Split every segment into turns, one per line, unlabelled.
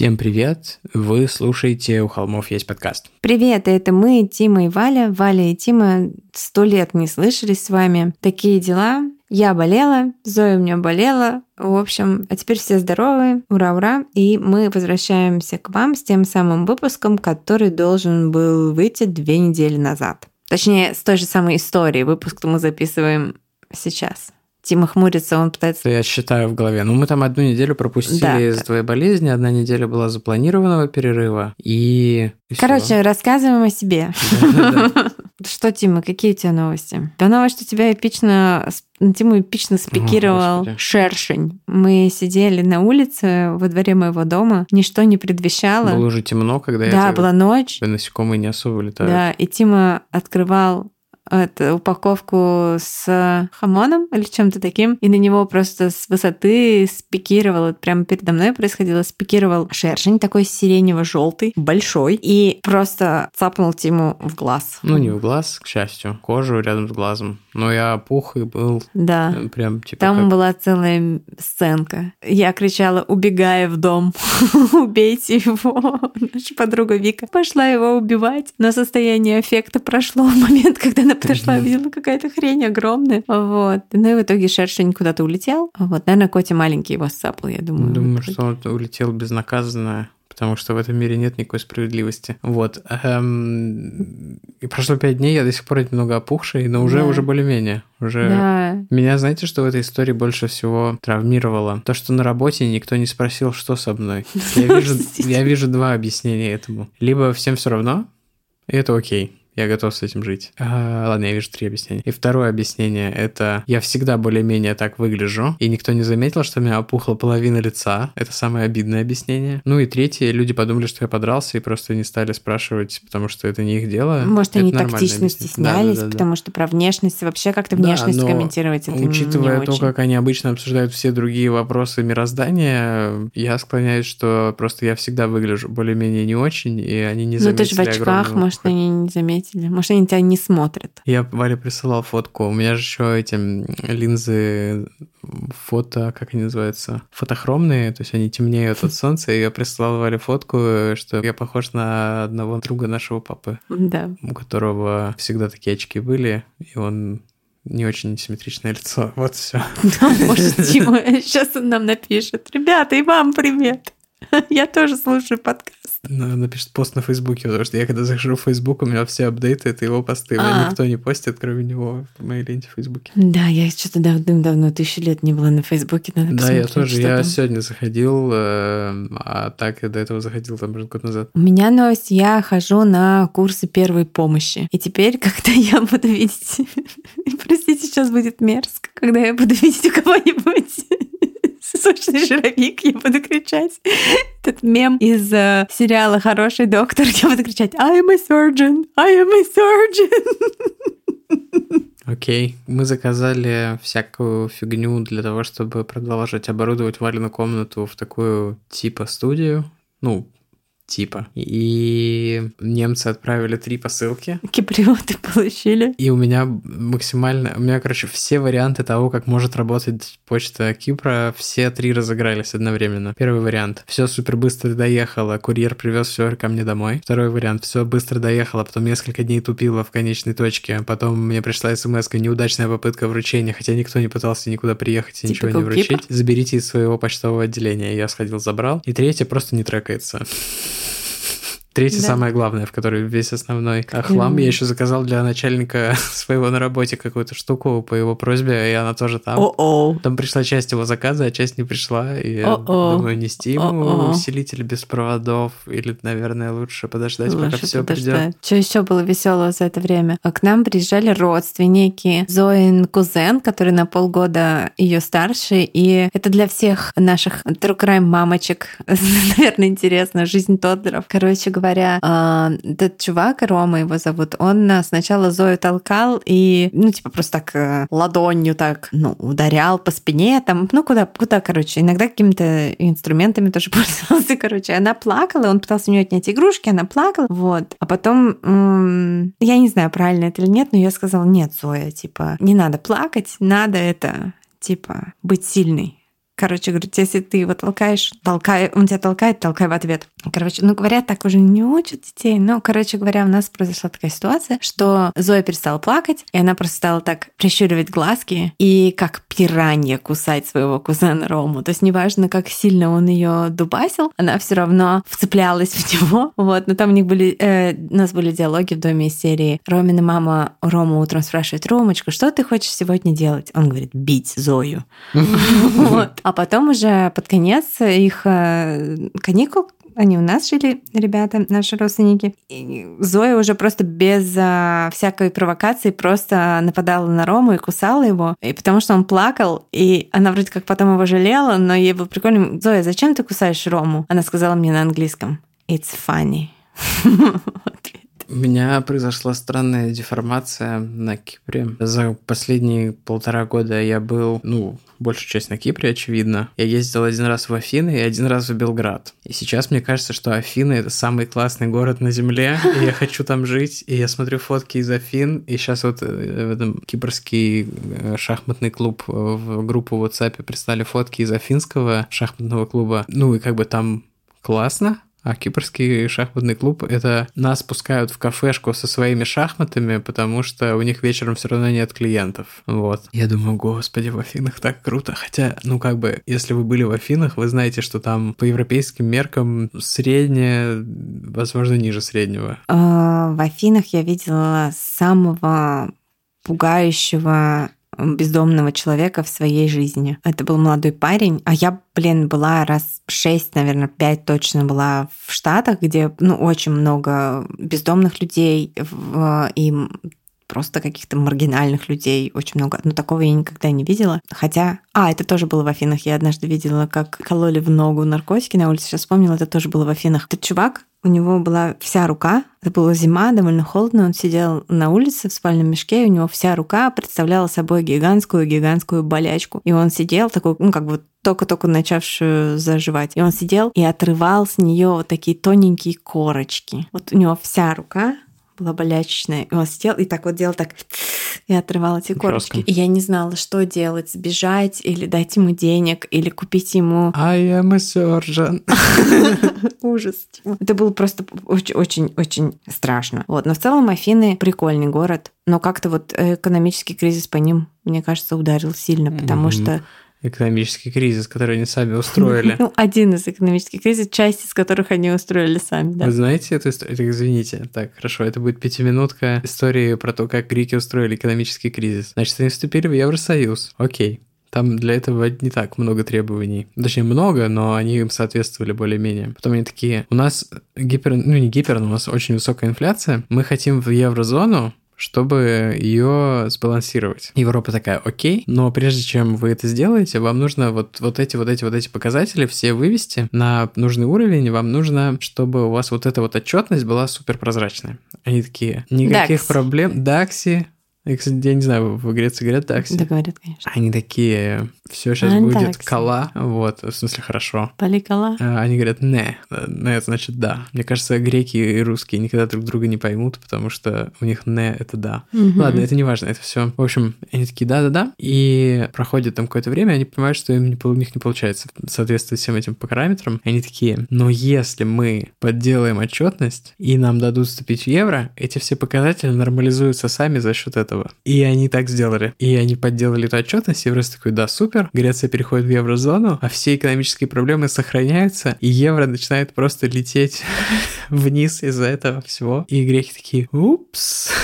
Всем привет! Вы слушаете «У холмов есть подкаст».
Привет, это мы, Тима и Валя. Валя и Тима сто лет не слышались с вами. Такие дела. Я болела, Зоя у меня болела. В общем, а теперь все здоровы, ура-ура. И мы возвращаемся к вам с тем самым выпуском, который должен был выйти две недели назад. Точнее, с той же самой историей. Выпуск мы записываем сейчас. Тима хмурится, он пытается...
Я считаю в голове. Ну, мы там одну неделю пропустили да. из-за твоей болезни, одна неделя была запланированного перерыва, и...
и Короче, все. рассказываем о себе. Что, Тима, какие у тебя новости? Да новость, что тебя эпично... Тиму эпично спикировал О, шершень. Мы сидели на улице во дворе моего дома, ничто не предвещало.
Было уже темно, когда
да, я... Да, была ночь.
Насекомые не особо летают.
Да, и Тима открывал это, упаковку с хамоном или чем-то таким, и на него просто с высоты спикировал, вот прямо передо мной происходило, спикировал шершень такой сиренево-желтый, большой, и просто цапнул Тиму в глаз.
Ну, не в глаз, к счастью, кожу рядом с глазом. Но я пух и был
да.
прям типа
Там
как...
была целая сценка. Я кричала, убегая в дом, убейте его. Наша подруга Вика пошла его убивать, но состояние эффекта прошло в момент, когда она подошла, видела какая-то хрень огромная. Вот. Ну и в итоге шершень куда-то улетел. Вот, наверное, Котя маленький его сцапал, я думаю.
Думаю, что он улетел безнаказанно потому что в этом мире нет никакой справедливости. Вот. Эм, и прошло пять дней, я до сих пор немного опухший, но уже, да. уже более-менее. Уже...
Да.
Меня, знаете, что в этой истории больше всего травмировало? То, что на работе никто не спросил, что со мной. Я вижу, я вижу два объяснения этому. Либо всем все равно, и это окей я готов с этим жить. А, ладно, я вижу три объяснения. И второе объяснение — это я всегда более-менее так выгляжу, и никто не заметил, что у меня опухла половина лица. Это самое обидное объяснение. Ну и третье, люди подумали, что я подрался, и просто не стали спрашивать, потому что это не их дело.
Может, это они тактично стеснялись, да, да, да, потому что про внешность, вообще как-то внешность да, комментировать это
Учитывая
не
то,
очень.
как они обычно обсуждают все другие вопросы мироздания, я склоняюсь, что просто я всегда выгляжу более-менее не очень, и они не заметили
Ну, ты же в очках, может, они не заметили заметили. Может, они тебя не смотрят.
Я Вале присылал фотку. У меня же еще эти линзы фото, как они называются, фотохромные, то есть они темнеют от солнца, и я присылал Вале фотку, что я похож на одного друга нашего папы,
да.
у которого всегда такие очки были, и он не очень симметричное лицо. Вот все.
может, Тима сейчас он нам напишет. Ребята, и вам привет. Я тоже слушаю подкаст.
Напишет пост на Фейсбуке, потому что я когда захожу в Фейсбук, у меня все апдейты, это его посты. А. Никто не постит, кроме него в моей ленте в Фейсбуке.
Да, я что-то давным-давно, тысячу лет не была на Фейсбуке. Надо
да, я тоже. Я там. сегодня заходил, э, а так я до этого заходил там уже год назад.
У меня новость. Я хожу на курсы первой помощи. И теперь, когда я буду видеть... Простите, сейчас будет мерзко, когда я буду видеть у кого-нибудь сочный жировик, я буду кричать. Этот мем из э, сериала «Хороший доктор», я буду кричать «I am a surgeon! I am a surgeon!»
Окей, мы заказали всякую фигню для того, чтобы продолжать оборудовать Валину комнату в такую типа студию. Ну, типа. И немцы отправили три посылки.
Киприоты получили.
И у меня максимально... У меня, короче, все варианты того, как может работать почта Кипра, все три разыгрались одновременно. Первый вариант. Все супер быстро доехало, курьер привез все ко мне домой. Второй вариант. Все быстро доехало, потом несколько дней тупило в конечной точке. Потом мне пришла смс неудачная попытка вручения, хотя никто не пытался никуда приехать и типа ничего не вручить. Кипр? Заберите из своего почтового отделения. Я сходил, забрал. И третье просто не трекается. Третье
Да.
самое главное, в которой весь основной хлам.
Мгм.
Я еще заказал для начальника своего на работе какую-то штуку по его просьбе, и она тоже там.
О-о.
Там пришла часть его заказа, а часть не пришла. И я
О-о.
думаю, нести ему
О-о.
усилитель без проводов, или, наверное, лучше подождать, пока
Лучше
все придет.
Что еще было веселого за это время? А К нам приезжали родственники. Зоин кузен, который на полгода ее старше. И это для всех наших true crime мамочек, наверное, интересно. Жизнь Тоддеров. Короче говоря, а, этот чувак, Рома его зовут, он а, сначала Зою толкал и, ну, типа, просто так э, ладонью так, ну, ударял по спине, там, ну, куда, куда, короче, иногда какими-то инструментами тоже пользовался, короче. Она плакала, он пытался у нее отнять игрушки, она плакала, вот. А потом, я не знаю, правильно это или нет, но я сказала, нет, Зоя, типа, не надо плакать, надо это, типа, быть сильной. Короче, говорит, если ты его толкаешь, толкай, он тебя толкает, толкай в ответ. Короче, ну, говорят, так уже не учат детей. Но, короче говоря, у нас произошла такая ситуация, что Зоя перестала плакать, и она просто стала так прищуривать глазки и как пиранья кусать своего кузена Рому. То есть неважно, как сильно он ее дубасил, она все равно вцеплялась в него. Вот, но там у них были, э, у нас были диалоги в доме из серии. Ромина мама Рому утром спрашивает, Ромочка, что ты хочешь сегодня делать? Он говорит, бить Зою. Вот. А потом уже под конец их э, каникул они у нас жили, ребята, наши родственники. И Зоя уже просто без а, всякой провокации просто нападала на Рому и кусала его. И потому что он плакал, и она вроде как потом его жалела, но ей было прикольно. Зоя, зачем ты кусаешь Рому? Она сказала мне на английском. It's funny.
У меня произошла странная деформация на Кипре. За последние полтора года я был, ну, большую часть на Кипре, очевидно. Я ездил один раз в Афины и один раз в Белград. И сейчас мне кажется, что Афины — это самый классный город на Земле, и я хочу там жить. И я смотрю фотки из Афин, и сейчас вот э, в этом кипрский э, шахматный клуб э, в группу в WhatsApp прислали фотки из афинского шахматного клуба. Ну и как бы там классно, а кипрский шахматный клуб — это нас пускают в кафешку со своими шахматами, потому что у них вечером все равно нет клиентов. Вот. Я думаю, господи, в Афинах так круто. Хотя, ну как бы, если вы были в Афинах, вы знаете, что там по европейским меркам среднее, возможно, ниже среднего.
А, В Афинах я видела самого пугающего бездомного человека в своей жизни. Это был молодой парень, а я, блин, была раз шесть, наверное, пять точно была в Штатах, где, ну, очень много бездомных людей в- и просто каких-то маргинальных людей очень много. Но такого я никогда не видела. Хотя... А, это тоже было в Афинах. Я однажды видела, как кололи в ногу наркотики на улице. Сейчас вспомнила, это тоже было в Афинах. Этот чувак, у него была вся рука. Это была зима, довольно холодно. Он сидел на улице в спальном мешке, и у него вся рука представляла собой гигантскую-гигантскую болячку. И он сидел такой, ну, как бы только-только начавшую заживать. И он сидел и отрывал с нее вот такие тоненькие корочки. Вот у него вся рука была болячечная. И он сидел и так вот делал так и отрывал эти корочки.
Жестко.
И я не знала, что делать, сбежать или дать ему денег, или купить ему
I am a surgeon.
Ужас. Это было просто очень-очень-очень страшно. Вот. Но в целом Афины прикольный город. Но как-то вот экономический кризис по ним, мне кажется, ударил сильно, потому что...
Экономический кризис, который они сами устроили.
Ну, один из экономических кризисов, часть из которых они устроили сами, да.
Вы знаете эту историю? Извините. Так, хорошо, это будет пятиминутка истории про то, как греки устроили экономический кризис. Значит, они вступили в Евросоюз. Окей. Там для этого не так много требований. Точнее, много, но они им соответствовали более-менее. Потом они такие, у нас гипер... Ну, не гипер, но у нас очень высокая инфляция. Мы хотим в еврозону, чтобы ее сбалансировать. Европа такая, окей, но прежде чем вы это сделаете, вам нужно вот, вот эти, вот эти, вот эти показатели все вывести на нужный уровень, вам нужно, чтобы у вас вот эта вот отчетность была супер прозрачная. Они такие, никаких
DAX.
проблем, Дакси, я, кстати, я не знаю, в Греции говорят такси.
Да, говорят, конечно.
Они такие, все сейчас
А,
будет
такси.
кола, вот, в смысле хорошо.
Поликола.
А Они говорят «не», «не» это значит «да». Мне кажется, греки и русские никогда друг друга не поймут, потому что у них «не» — это «да».
Мгм.
Ладно, это не важно, это все. В общем, они такие «да-да-да», и проходит там какое-то время, они понимают, что им не, у них не получается соответствовать всем этим параметрам. И они такие «но если мы подделаем отчетность и нам дадут вступить в евро, эти все показатели нормализуются сами за счет этого». И они так сделали. И они подделали эту отчетность, и Еврос такой «да, супер». Греция переходит в еврозону, а все экономические проблемы сохраняются, и евро начинает просто лететь вниз из-за этого всего. И греки такие, упс.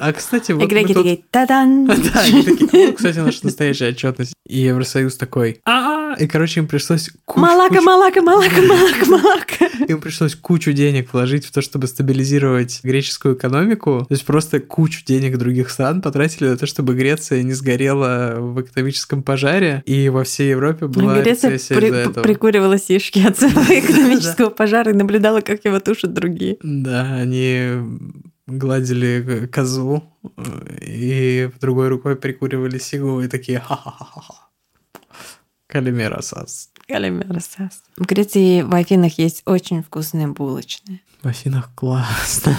А, кстати, вот
И греки такие, та-дан!
Да, они такие, «О, кстати, наша настоящая отчетность. И Евросоюз такой, а И, короче, им пришлось кучу,
Малака, малака, малака, малака, малака.
им пришлось кучу денег вложить в то, чтобы стабилизировать греческую экономику. То есть просто кучу денег других стран потратили на то, чтобы Греция не сгорела в экономическом пожаре, и во всей Европе была
Греция
рецессия
при-
из-за этого.
прикуривала сишки от своего экономического пожара и наблюдала, как его тушат другие.
Да, они гладили козу э, и другой рукой прикуривали сигу и такие ха-ха-ха-ха. Калимера сас.
Калимерсас. В Греции в Афинах есть очень вкусные булочные.
В Афинах классно.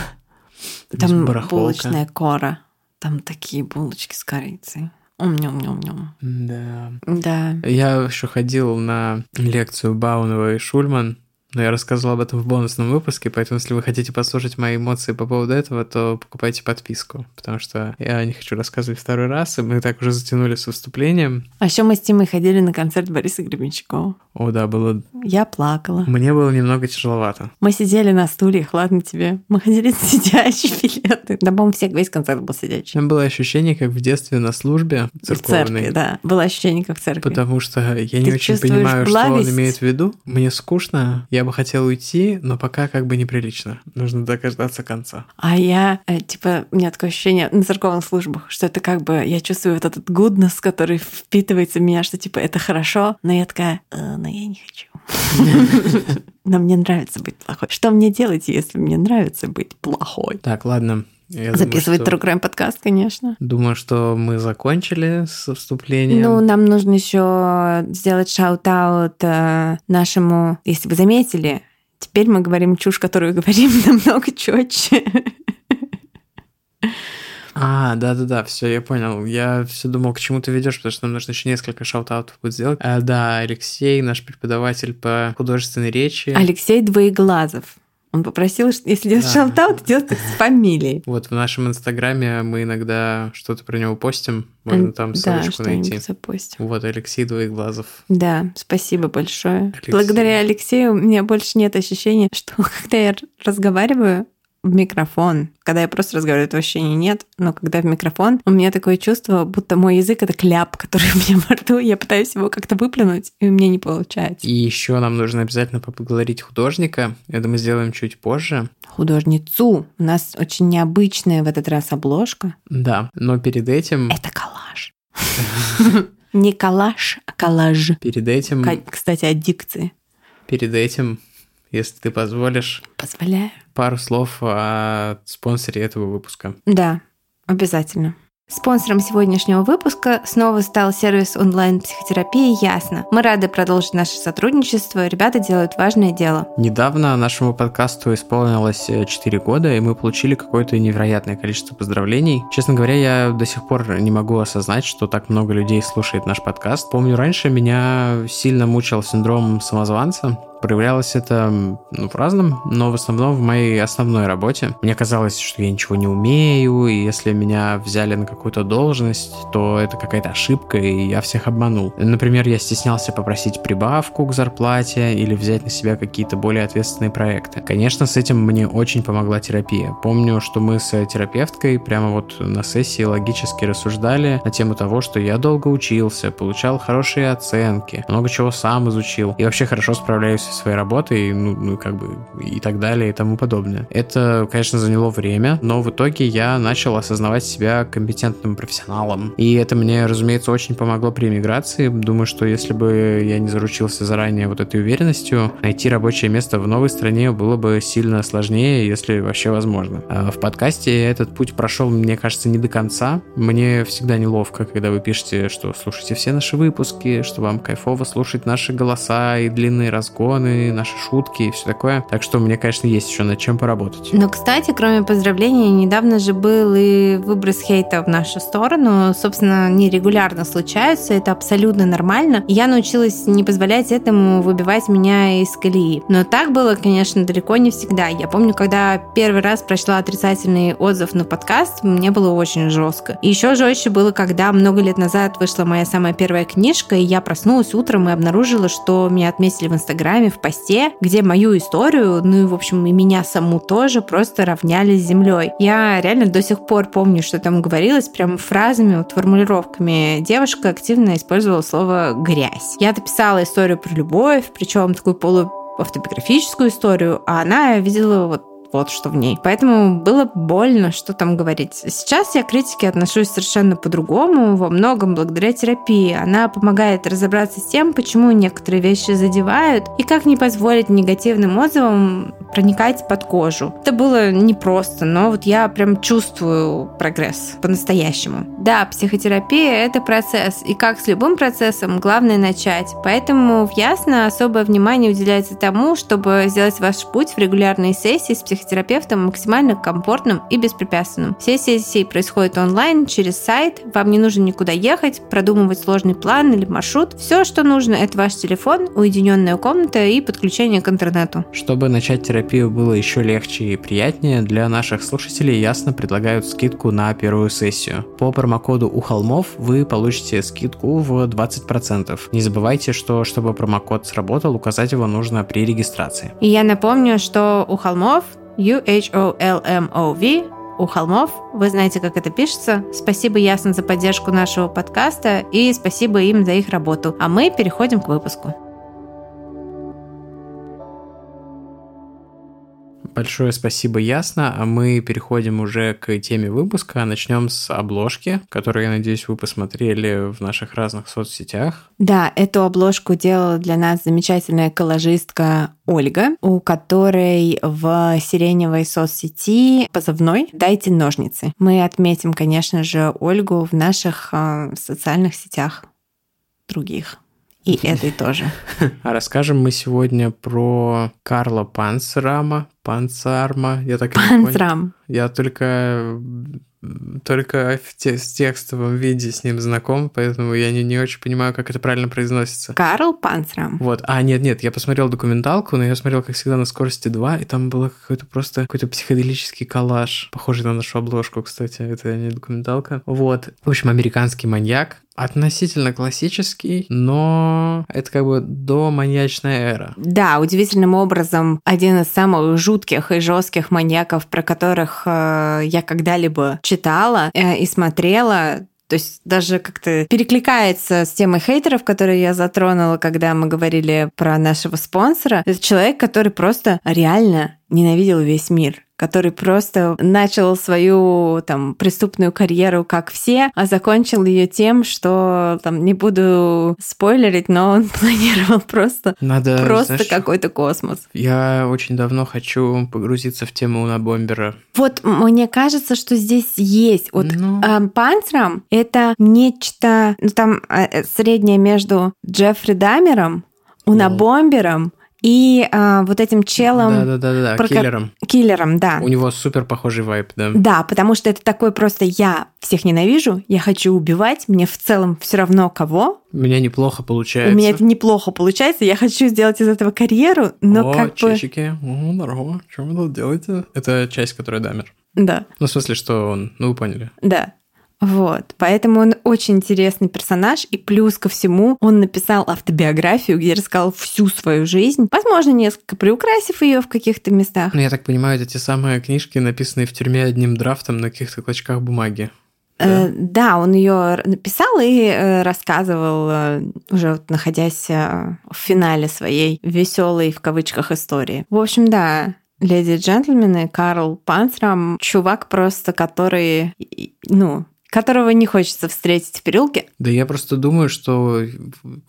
Там булочная кора. Там такие булочки с корицей. Ум-ням-ням-ням.
Да.
Да.
Я еще ходил на лекцию Баунова и Шульман, но я рассказывал об этом в бонусном выпуске, поэтому если вы хотите послушать мои эмоции по поводу этого, то покупайте подписку, потому что я не хочу рассказывать второй раз, и мы так уже затянули с выступлением.
А еще мы с Тимой ходили на концерт Бориса Гребенщикова.
О, да, было...
Я плакала.
Мне было немного тяжеловато.
Мы сидели на стульях, ладно тебе. Мы ходили на сидячие билеты. Да, по-моему, всех, весь концерт был сидячий.
Там было ощущение, как в детстве на службе
В
церковной.
церкви, да. Было ощущение, как в церкви.
Потому что я не
Ты
очень
чувствуешь
понимаю, что он
благость?
имеет в виду. Мне скучно, я бы хотел уйти, но пока как бы неприлично. Нужно дождаться конца.
А я, э, типа, у меня такое ощущение на церковных службах, что это как бы, я чувствую вот этот goodness, который впитывается в меня, что типа это хорошо, но я такая, «Э, но я не хочу. Но мне нравится быть плохой. Что мне делать, если мне нравится быть плохой?
Так, ладно. Я думаю,
Записывать
что-
True Crime подкаст, конечно.
Думаю, что мы закончили с вступлением.
Ну, нам нужно еще сделать shout-out э, нашему, если вы заметили, теперь мы говорим чушь, которую говорим намного четче.
А, да-да-да, все, я понял. Я все думал, к чему ты ведешь, потому что нам нужно еще несколько shout-out ов будет сделать. А, да, Алексей, наш преподаватель по художественной речи.
Алексей Двоеглазов. Он попросил, если делать
Да.
shout-out, делать их с фамилией.
Вот в нашем инстаграме мы иногда что-то про него постим. Можно там
да,
ссылочку найти.
что-нибудь запустим.
Вот Алексей Двоеглазов.
Да, спасибо большое.
Алексей.
Благодаря Алексею у меня больше нет ощущения, что когда я разговариваю в микрофон, когда я просто разговариваю, этого ощущения нет, но когда в микрофон, у меня такое чувство, будто мой язык — это кляп, который у меня во рту, я пытаюсь его как-то выплюнуть, и у меня не получается.
И еще нам нужно обязательно поблагодарить художника. Это мы сделаем чуть позже.
Художницу. У нас очень необычная в этот раз обложка.
Да, но перед этим,
Это коллаж. Не коллаж, а коллаж.
перед этим,
Кстати, о дикции.
перед этим, если ты позволишь,
Позволяю.
пару слов о спонсоре этого выпуска.
Да, обязательно. Спонсором сегодняшнего выпуска снова стал сервис онлайн-психотерапии «Ясно». Мы рады продолжить наше сотрудничество. Ребята делают важное дело.
Недавно нашему подкасту исполнилось 4 года, и мы получили какое-то невероятное количество поздравлений. Честно говоря, я до сих пор не могу осознать, что так много людей слушает наш подкаст. Помню, раньше меня сильно мучил синдром самозванца. Проявлялось это ну, в разном, но в основном в моей основной работе. Мне казалось, что я ничего не умею, и если меня взяли на какую-то должность, то это какая-то ошибка, и я всех обманул. Например, я стеснялся попросить прибавку к зарплате или взять на себя какие-то более ответственные проекты. Конечно, с этим мне очень помогла терапия. Помню, что мы с терапевткой прямо вот на сессии логически рассуждали на тему того, что я долго учился, получал хорошие оценки, много чего сам изучил, и вообще хорошо справляюсь своей работой, ну, ну как бы и так далее и тому подобное. Это, конечно, заняло время, но в итоге я начал осознавать себя компетентным профессионалом. И это мне, разумеется, очень помогло при эмиграции. Думаю, что если бы я не заручился заранее вот этой уверенностью, найти рабочее место в новой стране было бы сильно сложнее, если вообще возможно. А В подкасте этот путь прошел, мне кажется, не до конца. Мне всегда неловко, когда вы пишете, что слушайте все наши выпуски, что вам кайфово слушать наши голоса и длинные разгоны, наши шутки и все такое. Так что мне, конечно, есть еще над чем поработать.
Но, кстати, кроме поздравлений, недавно же был и выброс хейта в нашу сторону. Собственно, они регулярно случаются, это абсолютно нормально. Я научилась не позволять этому выбивать меня из колеи. Но так было, конечно, далеко не всегда. Я помню, когда первый раз прочла отрицательный отзыв на подкаст, мне было очень жестко. И еще жестче было, когда много лет назад вышла моя самая первая книжка, и я проснулась утром и обнаружила, что меня отметили в Инстаграме, постами в посте, где мою историю, ну и, в общем, и меня саму тоже просто равняли с землей. Я реально до сих пор помню, что там говорилось, прям фразами, вот формулировками. Девушка активно использовала слово «грязь». Я дописала историю про любовь, причем такую полу автобиографическую историю, а она видела вот вот что в ней. Поэтому было больно, что там говорить. Сейчас я к критике отношусь совершенно по-другому, во многом благодаря терапии. Она помогает разобраться с тем, почему некоторые вещи задевают, и как не позволить негативным отзывам проникать под кожу. Это было непросто, но вот я прям чувствую прогресс по-настоящему. Да, психотерапия — это процесс, и как с любым процессом, главное начать. Поэтому в Ясно особое внимание уделяется тому, чтобы сделать ваш путь в регулярные сессии с психотерапией психотерапевтом максимально комфортным и беспрепятственным. Все сессии происходят онлайн, через сайт, вам не нужно никуда ехать, продумывать сложный план или маршрут. Все, что нужно, это ваш телефон, уединенная комната и подключение к интернету.
Чтобы начать терапию было еще легче и приятнее, для наших слушателей ясно предлагают скидку на первую сессию. По промокоду у холмов вы получите скидку в 20%. Не забывайте, что чтобы промокод сработал, указать его нужно при регистрации.
И я напомню, что у холмов U-H-O-L-M-O-V у холмов. Вы знаете, как это пишется. Спасибо Ясно за поддержку нашего подкаста и спасибо им за их работу. А мы переходим к выпуску.
Большое спасибо, ясно. А мы переходим уже к теме выпуска. Начнем с обложки, которую, я надеюсь, вы посмотрели в наших разных соцсетях.
Да, эту обложку делала для нас замечательная коллажистка Ольга, у которой в сиреневой соцсети позывной «Дайте ножницы». Мы отметим, конечно же, Ольгу в наших э, социальных сетях других. И этой тоже.
А расскажем мы сегодня про Карла Панцрама. Панцарма. Я так
Панцрам.
Я только только в, те, в текстовом виде с ним знаком, поэтому я не, не очень понимаю, как это правильно произносится.
Карл Панцрам.
Вот. А, нет-нет, я посмотрел документалку, но я смотрел, как всегда, на скорости 2, и там было какой-то просто какой-то психоделический коллаж, похожий на нашу обложку, кстати, это не документалка. Вот. В общем, американский маньяк, относительно классический, но это как бы до маньячная эра.
Да, удивительным образом один из самых жутких и жестких маньяков, про которых э, я когда-либо читала э, и смотрела, то есть даже как-то перекликается с темой хейтеров, которые я затронула, когда мы говорили про нашего спонсора. Это человек, который просто реально ненавидел весь мир который просто начал свою там преступную карьеру как все, а закончил ее тем, что там не буду спойлерить, но он планировал просто Надо, просто знаешь, какой-то космос.
Я очень давно хочу погрузиться в тему на бомбера.
Вот мне кажется, что здесь есть. Вот ну... э, Панцером это нечто, ну там э, среднее между Джеффри Дамером, Унабомбером, и а, вот этим челом...
Да-да-да, про... киллером.
Киллером, да.
У него супер похожий вайп, да.
Да, потому что это такой просто я всех ненавижу, я хочу убивать, мне в целом все равно кого.
У меня неплохо получается.
У меня это неплохо получается, я хочу сделать из этого карьеру, но
О,
как
чечики. бы... О, здорово, что вы тут делаете? Это часть, которая дамер.
Да.
Ну, в смысле, что он, ну, вы поняли.
Да. Вот, поэтому он очень интересный персонаж, и плюс ко всему он написал автобиографию, где рассказал всю свою жизнь, возможно, несколько приукрасив ее в каких-то местах.
Ну, я так понимаю, это те самые книжки, написанные в тюрьме одним драфтом на каких-то клочках бумаги.
Да? Э, да, он ее написал и э, рассказывал, э, уже вот находясь в финале своей веселой в кавычках истории. В общем, да, леди и джентльмены, Карл Панцрам, чувак просто, который, ну, которого не хочется встретить в переулке.
Да я просто думаю, что,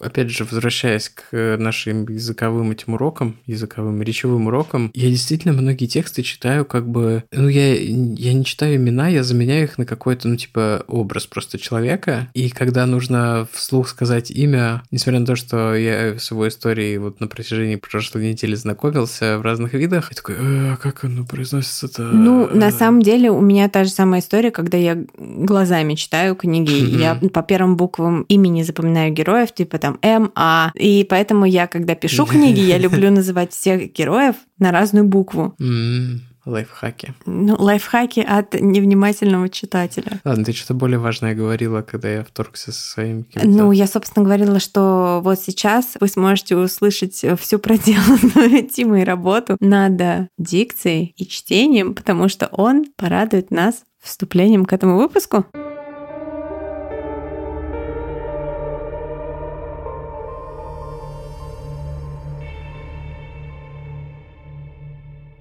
опять же, возвращаясь к нашим языковым этим урокам, языковым речевым урокам, я действительно многие тексты читаю как бы... Ну, я, я не читаю имена, я заменяю их на какой-то, ну, типа, образ просто человека. И когда нужно вслух сказать имя, несмотря на то, что я с его историей вот на протяжении прошлой недели знакомился в разных видах, я такой, э, как оно произносится-то?
Ну, на самом деле у меня та же самая история, когда я глаза глазами читаю книги. Mm-hmm. Я по первым буквам имени запоминаю героев, типа там М, А. И поэтому я, когда пишу книги, я люблю называть всех героев на разную букву.
Mm-hmm. Лайфхаки.
Ну, лайфхаки от невнимательного читателя.
Ладно, ты что-то более важное говорила, когда я вторгся со своим
Ну, я, собственно, говорила, что вот сейчас вы сможете услышать всю проделанную Тимой работу над дикцией и чтением, потому что он порадует нас вступлением к этому выпуску.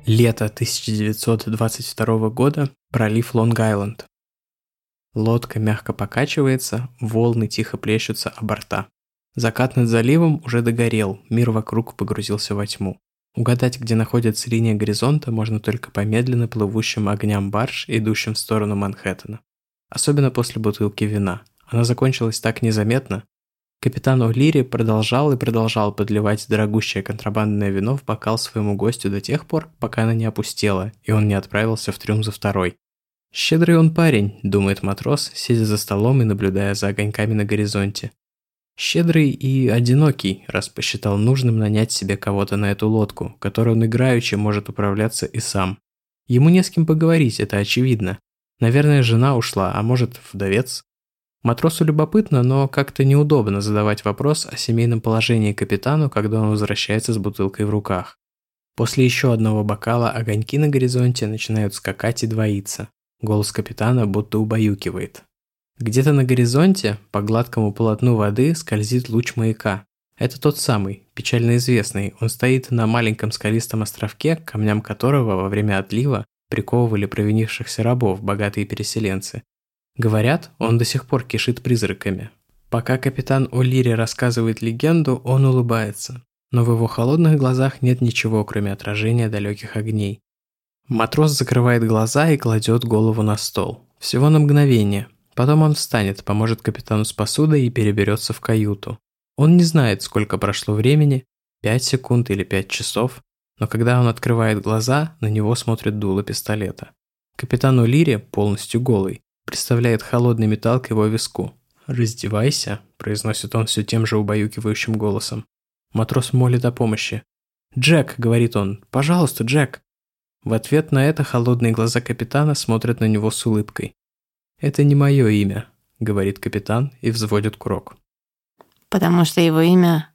Лето 1922 года, пролив Лонг-Айленд. Лодка мягко покачивается, волны тихо плещутся о борта. Закат над заливом уже догорел, мир вокруг погрузился во тьму. Угадать, где находится линия горизонта, можно только по медленно плывущим огням барж, идущим в сторону Манхэттена. Особенно после бутылки вина. Она закончилась так незаметно, Капитан О'Лири продолжал и продолжал подливать дорогущее контрабандное вино в бокал своему гостю до тех пор, пока она не опустела, и он не отправился в трюм за второй. «Щедрый он парень», – думает матрос, сидя за столом и наблюдая за огоньками на горизонте. Щедрый и одинокий, раз посчитал нужным нанять себе кого-то на эту лодку, которой он играючи может управляться и сам. Ему не с кем поговорить, это очевидно. Наверное, жена ушла, а может, вдовец. Матросу любопытно, но как-то неудобно задавать вопрос о семейном положении капитану, когда он возвращается с бутылкой в руках. После еще одного бокала огоньки на горизонте начинают скакать и двоиться. Голос капитана будто убаюкивает. Где-то на горизонте, по гладкому полотну воды, скользит луч маяка. Это тот самый, печально известный. Он стоит на маленьком скалистом островке, камням которого во время отлива приковывали провинившихся рабов, богатые переселенцы. Говорят, он до сих пор кишит призраками. Пока капитан О'Лири рассказывает легенду, он улыбается. Но в его холодных глазах нет ничего, кроме отражения далеких огней. Матрос закрывает глаза и кладет голову на стол. Всего на мгновение. Потом он встанет, поможет капитану с посудой и переберется в каюту. Он не знает, сколько прошло времени, 5 секунд или 5 часов, но когда он открывает глаза, на него смотрит дуло пистолета. Капитан О'Лири полностью голый представляет холодный металл к его виску. «Раздевайся», – произносит он все тем же убаюкивающим голосом. Матрос молит о помощи. «Джек», – говорит он, – «пожалуйста, Джек». В ответ на это холодные глаза капитана смотрят на него с улыбкой. «Это не мое имя», – говорит капитан и взводит курок.
«Потому что его имя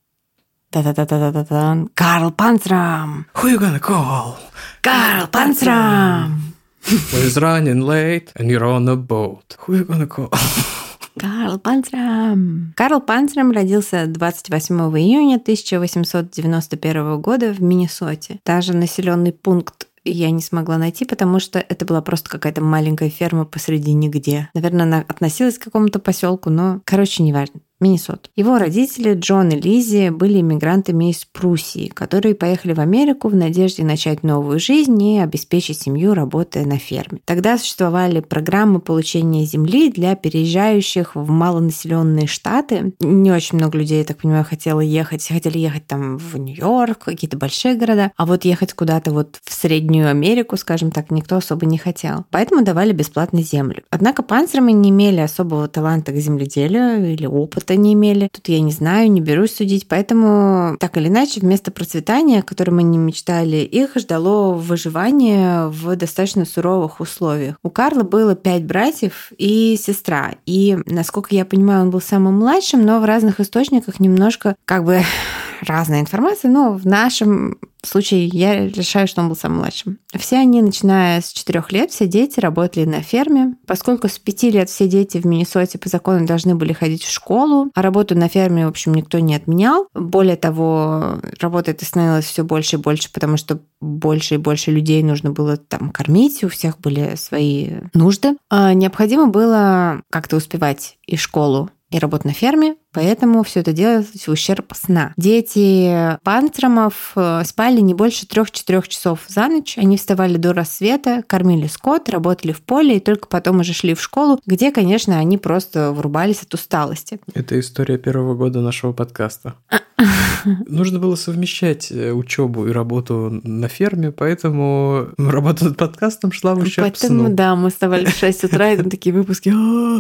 Да-да-да-да-да-да. Карл Панцрам!
Who you gonna call?
Карл Панцрам!
Who's running late and you're on a boat? Who you gonna call?
Карл Панцрам. Карл Панцрам родился 28 июня 1891 года в Миннесоте. Даже населенный пункт я не смогла найти, потому что это была просто какая-то маленькая ферма посреди нигде. Наверное, она относилась к какому-то поселку, но, короче, неважно. Миннесот. Его родители Джон и Лизи были иммигрантами из Пруссии, которые поехали в Америку в надежде начать новую жизнь и обеспечить семью, работая на ферме. Тогда существовали программы получения земли для переезжающих в малонаселенные штаты. Не очень много людей, я так понимаю, хотело ехать. Хотели ехать там в Нью-Йорк, какие-то большие города. А вот ехать куда-то вот в Среднюю Америку, скажем так, никто особо не хотел. Поэтому давали бесплатно землю. Однако панцермы не имели особого таланта к земледелию или опыта опыта не имели. Тут я не знаю, не берусь судить. Поэтому, так или иначе, вместо процветания, о котором они мечтали, их ждало выживание в достаточно суровых условиях. У Карла было пять братьев и сестра. И, насколько я понимаю, он был самым младшим, но в разных источниках немножко как бы разная информация, но в нашем случае я решаю, что он был самым младшим. Все они, начиная с четырех лет, все дети работали на ферме. Поскольку с пяти лет все дети в Миннесоте по закону должны были ходить в школу, а работу на ферме, в общем, никто не отменял. Более того, работа это становилась все больше и больше, потому что больше и больше людей нужно было там кормить, у всех были свои нужды. А необходимо было как-то успевать и школу, и работать на ферме, поэтому все это делалось в ущерб сна. Дети панцрамов э, спали не больше трех-четырех часов за ночь. Они вставали до рассвета, кормили скот, работали в поле и только потом уже шли в школу, где, конечно, они просто врубались от усталости.
Это история первого года нашего подкаста. Нужно было совмещать э, учебу и работу на ферме, поэтому работа над подкастом шла в ущерб
Поэтому,
сну.
да, мы вставали в 6 утра, и там такие выпуски.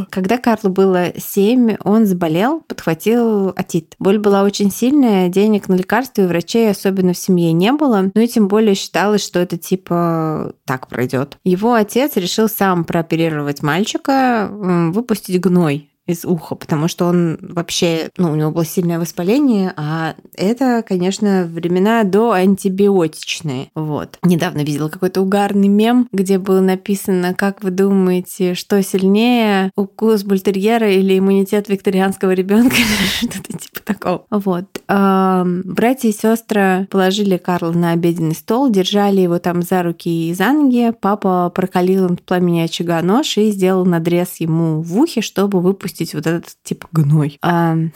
Когда Карлу было 7, он заболел, подхватил отит. Боль была очень сильная, денег на лекарства и врачей особенно в семье не было, ну и тем более считалось, что это типа так пройдет. Его отец решил сам прооперировать мальчика, выпустить гной из уха, потому что он вообще, ну, у него было сильное воспаление, а это, конечно, времена до антибиотичные. Вот. Недавно видела какой-то угарный мем, где было написано, как вы думаете, что сильнее, укус бультерьера или иммунитет викторианского ребенка, что-то типа такого. Вот. Братья и сестры положили Карла на обеденный стол, держали его там за руки и за ноги. Папа прокалил им пламени очага нож и сделал надрез ему в ухе, чтобы выпустить выпустить вот этот типа гной. Um,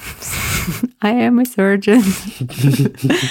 I am a surgeon.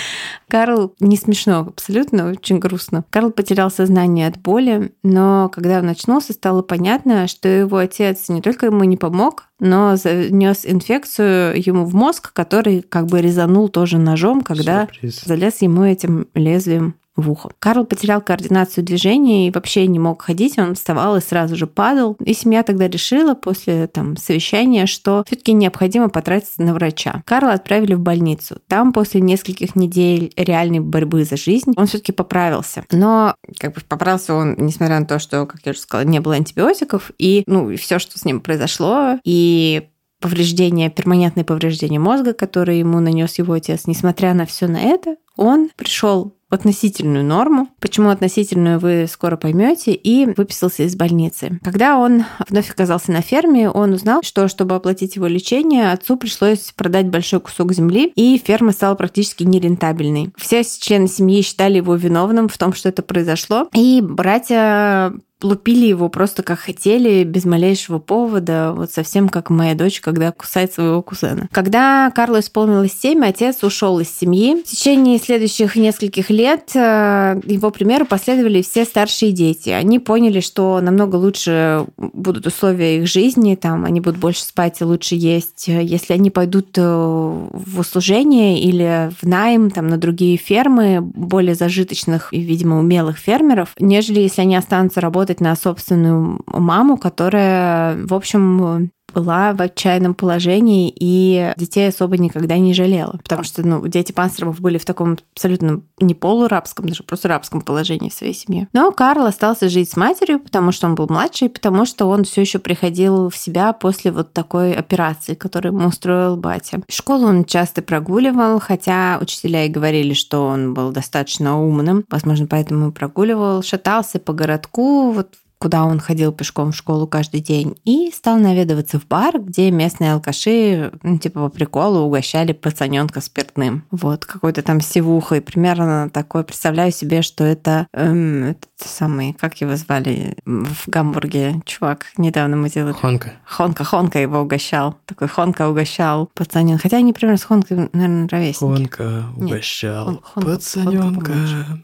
Карл не смешно, абсолютно, очень грустно. Карл потерял сознание от боли, но когда он очнулся, стало понятно, что его отец не только ему не помог, но занес инфекцию ему в мозг, который как бы резанул тоже ножом, когда Сюрприз. залез ему этим лезвием в ухо. Карл потерял координацию движения и вообще не мог ходить, он вставал и сразу же падал. И семья тогда решила после там, совещания, что все-таки необходимо потратиться на врача. Карла отправили в больницу. Там после нескольких недель реальной борьбы за жизнь он все-таки поправился. Но как бы поправился он, несмотря на то, что, как я уже сказала, не было антибиотиков, и ну, все, что с ним произошло, и повреждение, перманентное повреждение мозга, которое ему нанес его отец, несмотря на все на это, он пришел относительную норму. Почему относительную, вы скоро поймете, и выписался из больницы. Когда он вновь оказался на ферме, он узнал, что чтобы оплатить его лечение, отцу пришлось продать большой кусок земли, и ферма стала практически нерентабельной. Все члены семьи считали его виновным в том, что это произошло, и братья лупили его просто как хотели, без малейшего повода, вот совсем как моя дочь, когда кусает своего кузена. Когда Карлу исполнилось 7, отец ушел из семьи. В течение следующих нескольких лет э, его примеру последовали все старшие дети. Они поняли, что намного лучше будут условия их жизни, там они будут больше спать и лучше есть, если они пойдут э, в услужение или в найм там, на другие фермы более зажиточных и, видимо, умелых фермеров, нежели если они останутся работать работать на собственную маму, которая, в общем, была в отчаянном положении и детей особо никогда не жалела. Потому что ну, дети панцеровых были в таком абсолютно не полурабском, даже просто рабском положении в своей семье. Но Карл остался жить с матерью, потому что он был младший, потому что он все еще приходил в себя после вот такой операции, которую ему устроил батя. Школу он часто прогуливал, хотя учителя и говорили, что он был достаточно умным, возможно, поэтому прогуливал, шатался по городку, вот куда он ходил пешком в школу каждый день, и стал наведываться в бар, где местные алкаши, ну, типа по приколу, угощали пацаненка спиртным. Вот, какой-то там сивуха, и примерно такое, представляю себе, что это эм, этот самый, как его звали в Гамбурге, чувак, недавно мы делали.
Хонка.
Хонка, Хонка его угощал. Такой Хонка угощал пацанен. Хотя они примерно с Хонкой, наверное, ровесники.
Хонка угощал Нет, Хонка, пацаненка.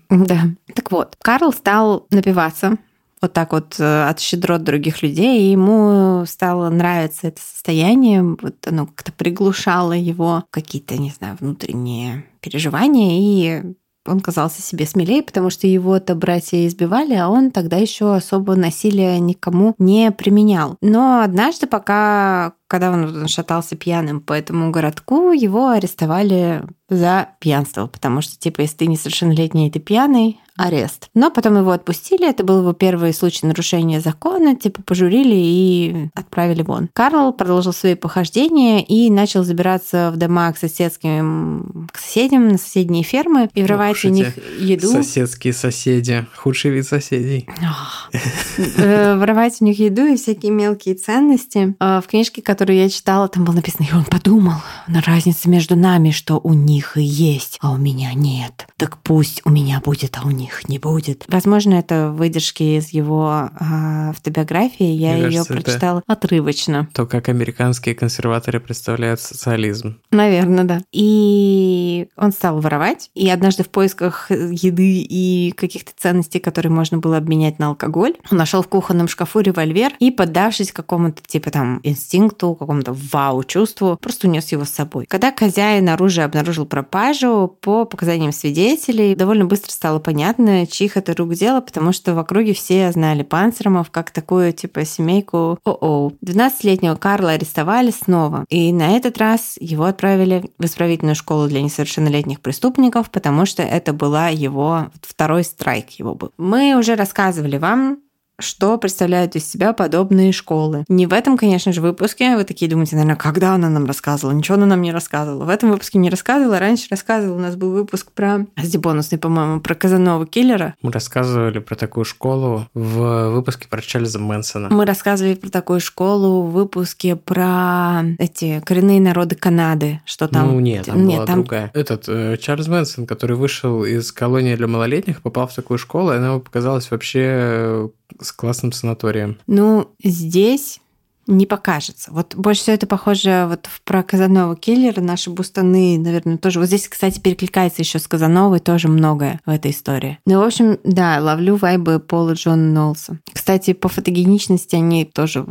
да. Так вот, Карл стал напиваться вот так вот э, от щедрот других людей, и ему стало нравиться это состояние, вот оно как-то приглушало его какие-то, не знаю, внутренние переживания, и он казался себе смелее, потому что его-то братья избивали, а он тогда еще особо насилия никому не применял. Но однажды, пока когда он шатался пьяным по этому городку, его арестовали за пьянство, потому что, типа, если ты несовершеннолетний ты пьяный, арест. Но потом его отпустили, это был его первый случай нарушения закона, типа пожурили и отправили вон. Карл продолжил свои похождения и начал забираться в дома к соседским к соседям на соседние фермы и воровать у них еду.
Соседские соседи, худший вид соседей.
Э, воровать у них еду и всякие мелкие ценности. А в книжке, которую я читала, там было написано, и он подумал на разнице между нами, что у них и есть, а у меня нет. Так пусть у меня будет, а у них не будет. Возможно, это выдержки из его э, автобиографии. Я Мне ее кажется, прочитала отрывочно.
То, как американские консерваторы представляют социализм.
Наверное, да. И он стал воровать. И однажды в поисках еды и каких-то ценностей, которые можно было обменять на алкоголь, он нашел в кухонном шкафу револьвер и, поддавшись какому-то типа там инстинкту, какому-то вау-чувству, просто унес его с собой. Когда хозяин оружия обнаружил пропажу, по показаниям свидетелей. Довольно быстро стало понятно, чьих это рук дело, потому что в округе все знали Панцеромов как такую, типа, семейку о-о. 12-летнего Карла арестовали снова. И на этот раз его отправили в исправительную школу для несовершеннолетних преступников, потому что это была его второй страйк его был. Мы уже рассказывали вам, что представляют из себя подобные школы. Не в этом, конечно же, выпуске. Вы такие думаете, наверное, когда она нам рассказывала? Ничего она нам не рассказывала. В этом выпуске не рассказывала. Раньше рассказывала. У нас был выпуск про бонусный, по-моему, про Казанова киллера.
Мы рассказывали про такую школу в выпуске про Чарльза Мэнсона.
Мы рассказывали про такую школу в выпуске про эти коренные народы Канады. Что там?
Ну, нет, там нет, была там... другая. Этот э, Чарльз Мэнсон, который вышел из колонии для малолетних, попал в такую школу, и она ему показалась вообще с классным санаторием.
Ну, здесь не покажется. Вот больше всего это похоже вот про Казанова киллера. Наши бустаны, наверное, тоже. Вот здесь, кстати, перекликается еще с Казановой тоже многое в этой истории. Ну, в общем, да, ловлю вайбы Пола Джона Нолса. Кстати, по фотогеничности они тоже...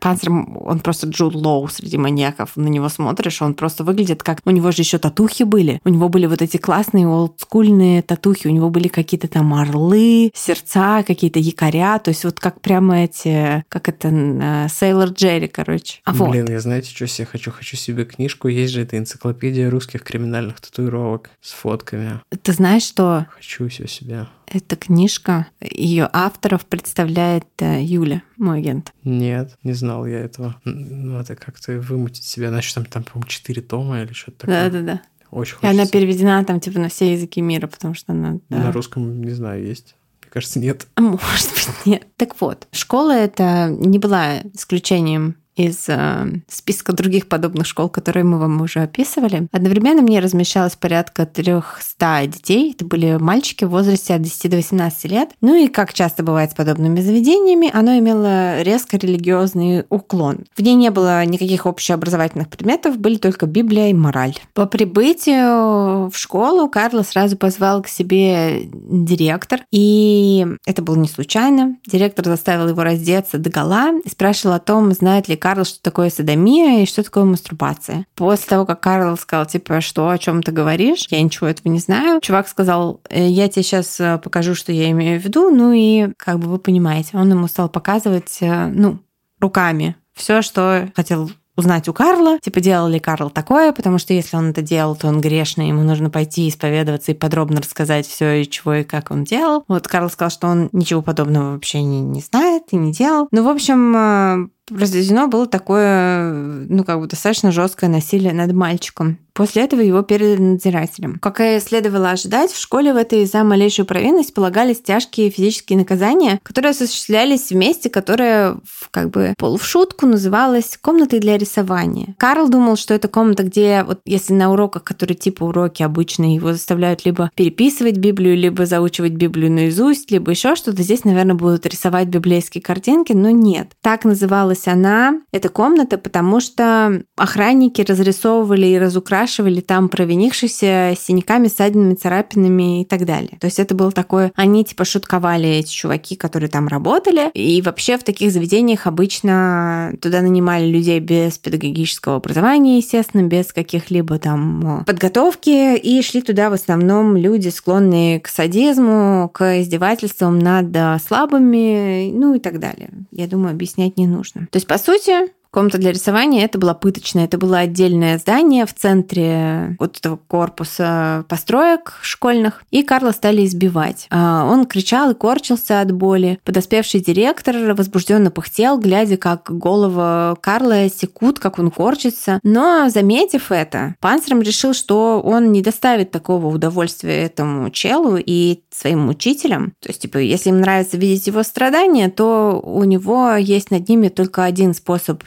Панцер, он просто Джуд Лоу среди маньяков. На него смотришь, он просто выглядит как... У него же еще татухи были. У него были вот эти классные олдскульные татухи. У него были какие-то там орлы, сердца, какие-то якоря. То есть вот как прямо эти... Как это... Сейлор Сейлор Джерри, короче.
А Блин, вот. я знаете, что себе хочу? Хочу себе книжку. Есть же эта энциклопедия русских криминальных татуировок с фотками.
Ты знаешь, что...
Хочу все себе.
Эта книжка, ее авторов представляет э, Юля, мой агент.
Нет, не знал я этого. Ну, это как-то вымутить себя. Значит, там, там по-моему, четыре тома или что-то такое.
Да-да-да.
Очень
хочется. И она переведена там, типа, на все языки мира, потому что она...
Да. На русском, не знаю, есть кажется, нет.
Может быть, нет. Так вот, школа это не была исключением из э, списка других подобных школ, которые мы вам уже описывали. Одновременно мне размещалось порядка 300 детей. Это были мальчики в возрасте от 10 до 18 лет. Ну и, как часто бывает с подобными заведениями, оно имело резко религиозный уклон. В ней не было никаких общеобразовательных предметов, были только Библия и мораль. По прибытию в школу Карло сразу позвал к себе директор, и это было не случайно. Директор заставил его раздеться до гола и спрашивал о том, знает ли Карл, что такое садомия и что такое мастурбация. После того, как Карл сказал, типа, что, о чем ты говоришь, я ничего этого не знаю, чувак сказал, «Э, я тебе сейчас э, покажу, что я имею в виду, ну и, как бы вы понимаете, он ему стал показывать, э, ну, руками все, что хотел узнать у Карла, типа, делал ли Карл такое, потому что если он это делал, то он грешный, ему нужно пойти исповедоваться и подробно рассказать все, и чего и как он делал. Вот Карл сказал, что он ничего подобного вообще не, не знает и не делал. Ну, в общем, произведено было такое, ну, как бы достаточно жесткое насилие над мальчиком. После этого его передали надзирателям. Как и следовало ожидать, в школе в этой за малейшую провинность полагались тяжкие физические наказания, которые осуществлялись в месте, которое как бы полу в шутку называлось комнатой для рисования. Карл думал, что это комната, где вот если на уроках, которые типа уроки обычные, его заставляют либо переписывать Библию, либо заучивать Библию наизусть, либо еще что-то, здесь, наверное, будут рисовать библейские картинки, но нет. Так называлась она, эта комната, потому что охранники разрисовывали и разукрашивали там провинившихся синяками, ссадинами, царапинами и так далее. То есть это было такое, они типа шутковали эти чуваки, которые там работали. И вообще в таких заведениях обычно туда нанимали людей без педагогического образования, естественно, без каких-либо там э, подготовки. И шли туда в основном люди, склонные к садизму, к издевательствам над слабыми, ну и так далее. Я думаю, объяснять не нужно. То есть, по сути, Комната для рисования это была пыточная, это было отдельное здание в центре вот этого корпуса построек школьных, и Карла стали избивать. А, он кричал и корчился от боли. Подоспевший директор возбужденно пыхтел, глядя, как голова Карла секут, как он корчится. Но, заметив это, Панцером решил, что он не доставит такого удовольствия этому челу и своим учителям. То есть, типа, если им нравится видеть его страдания, то у него есть над ними только один способ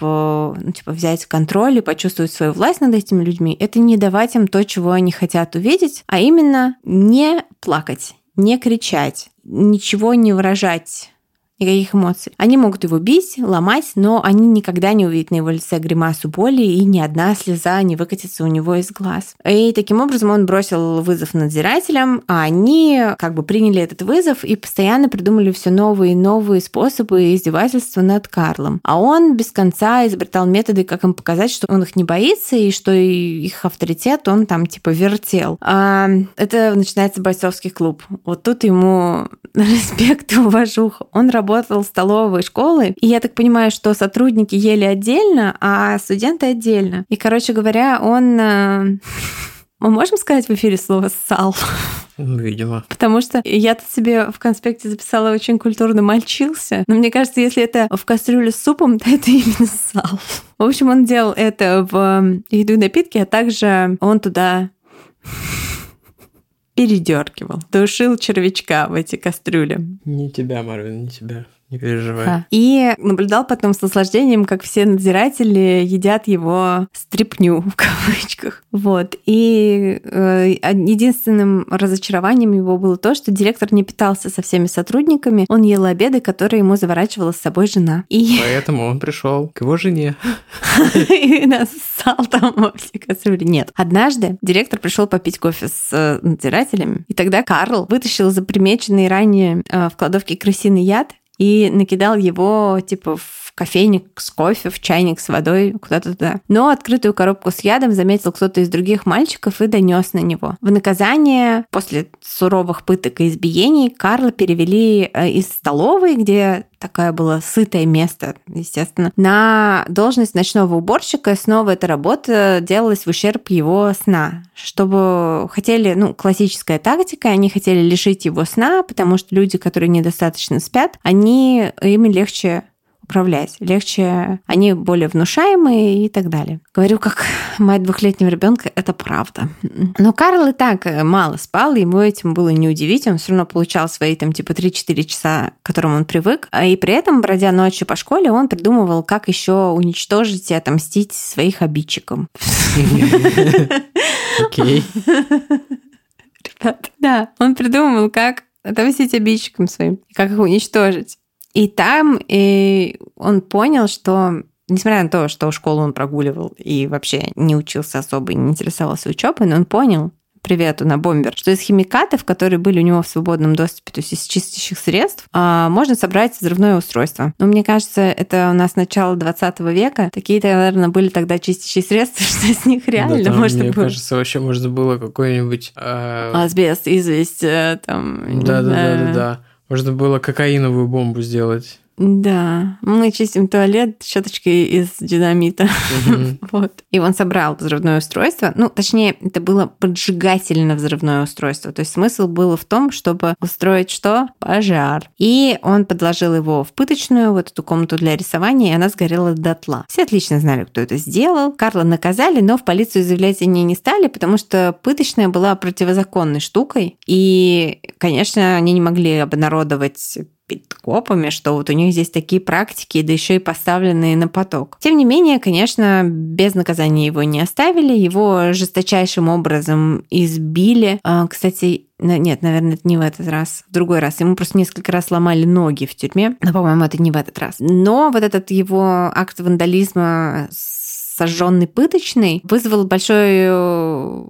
ну, типа, взять контроль и почувствовать свою власть над этими людьми, это не давать им то, чего они хотят увидеть, а именно не плакать, не кричать, ничего не выражать никаких эмоций. Они могут его бить, ломать, но они никогда не увидят на его лице гримасу боли, и ни одна слеза не выкатится у него из глаз. И таким образом он бросил вызов надзирателям, а они как бы приняли этот вызов и постоянно придумали все новые и новые способы издевательства над Карлом. А он без конца изобретал методы, как им показать, что он их не боится, и что их авторитет он там типа вертел. А это начинается бойцовский клуб. Вот тут ему респект и уважуха. Он работал в столовой школы, и я так понимаю, что сотрудники ели отдельно, а студенты отдельно. И, короче говоря, он... Э, мы можем сказать в эфире слово «ссал»?
Видимо.
Потому что я-то себе в конспекте записала очень культурно «мальчился». Но мне кажется, если это в кастрюле с супом, то это именно ссал. В общем, он делал это в еду и напитки, а также он туда передергивал, душил червячка в эти кастрюли.
Не тебя, Марвин, не тебя. Не переживай.
Да. И наблюдал потом с наслаждением, как все надзиратели едят его стрипню в кавычках. Вот. И э, единственным разочарованием его было то, что директор не питался со всеми сотрудниками. Он ел обеды, которые ему заворачивала с собой жена.
И... Поэтому он пришел к его жене.
И нассал там во все кастрюли. Нет. Однажды директор пришел попить кофе с э, надзирателями, и тогда Карл вытащил запримеченный ранее э, в кладовке крысиный яд и накидал его типа в кофейник с кофе, в чайник с водой, куда-то туда. Но открытую коробку с ядом заметил кто-то из других мальчиков и донес на него. В наказание после суровых пыток и избиений Карла перевели э, из столовой, где такое было сытое место, естественно, на должность ночного уборщика. снова эта работа делалась в ущерб его сна. Чтобы хотели, ну, классическая тактика, они хотели лишить его сна, потому что люди, которые недостаточно спят, они, им легче управлять, легче, они более внушаемые и так далее. Говорю, как мать двухлетнего ребенка, это правда. Но Карл и так мало спал, ему этим было не удивить, он все равно получал свои там типа 3-4 часа, к которым он привык, и при этом, бродя ночью по школе, он придумывал, как еще уничтожить и отомстить своих обидчикам.
Окей.
Ребят, да, он придумывал, как отомстить обидчикам своим, как их уничтожить. И там и он понял, что несмотря на то, что школу он прогуливал и вообще не учился особо и не интересовался учебой, но он понял, привету на бомбер, что из химикатов, которые были у него в свободном доступе, то есть из чистящих средств, а, можно собрать взрывное устройство. Но мне кажется, это у нас начало 20 века. Такие-то, наверное, были тогда чистящие средства, что с них реально да,
там,
можно
мне
было...
кажется, вообще можно было какой-нибудь... Э...
Асбест, известь, э, там...
Да-да-да-да-да. Можно было кокаиновую бомбу сделать.
Да, мы чистим туалет щеточкой из динамита. вот. И он собрал взрывное устройство. Ну, точнее, это было поджигательно взрывное устройство. То есть смысл был в том, чтобы устроить что? Пожар. И он подложил его в пыточную, вот эту комнату для рисования, и она сгорела дотла. Все отлично знали, кто это сделал. Карла наказали, но в полицию заявлять они не стали, потому что пыточная была противозаконной штукой. И, конечно, они не могли обнародовать перед копами, что вот у них здесь такие практики, да еще и поставленные на поток. Тем не менее, конечно, без наказания его не оставили, его жесточайшим образом избили. А, кстати, нет, наверное, это не в этот раз. В другой раз. Ему просто несколько раз ломали ноги в тюрьме. Но, по-моему, это не в этот раз. Но вот этот его акт вандализма сожженный пыточный вызвал большой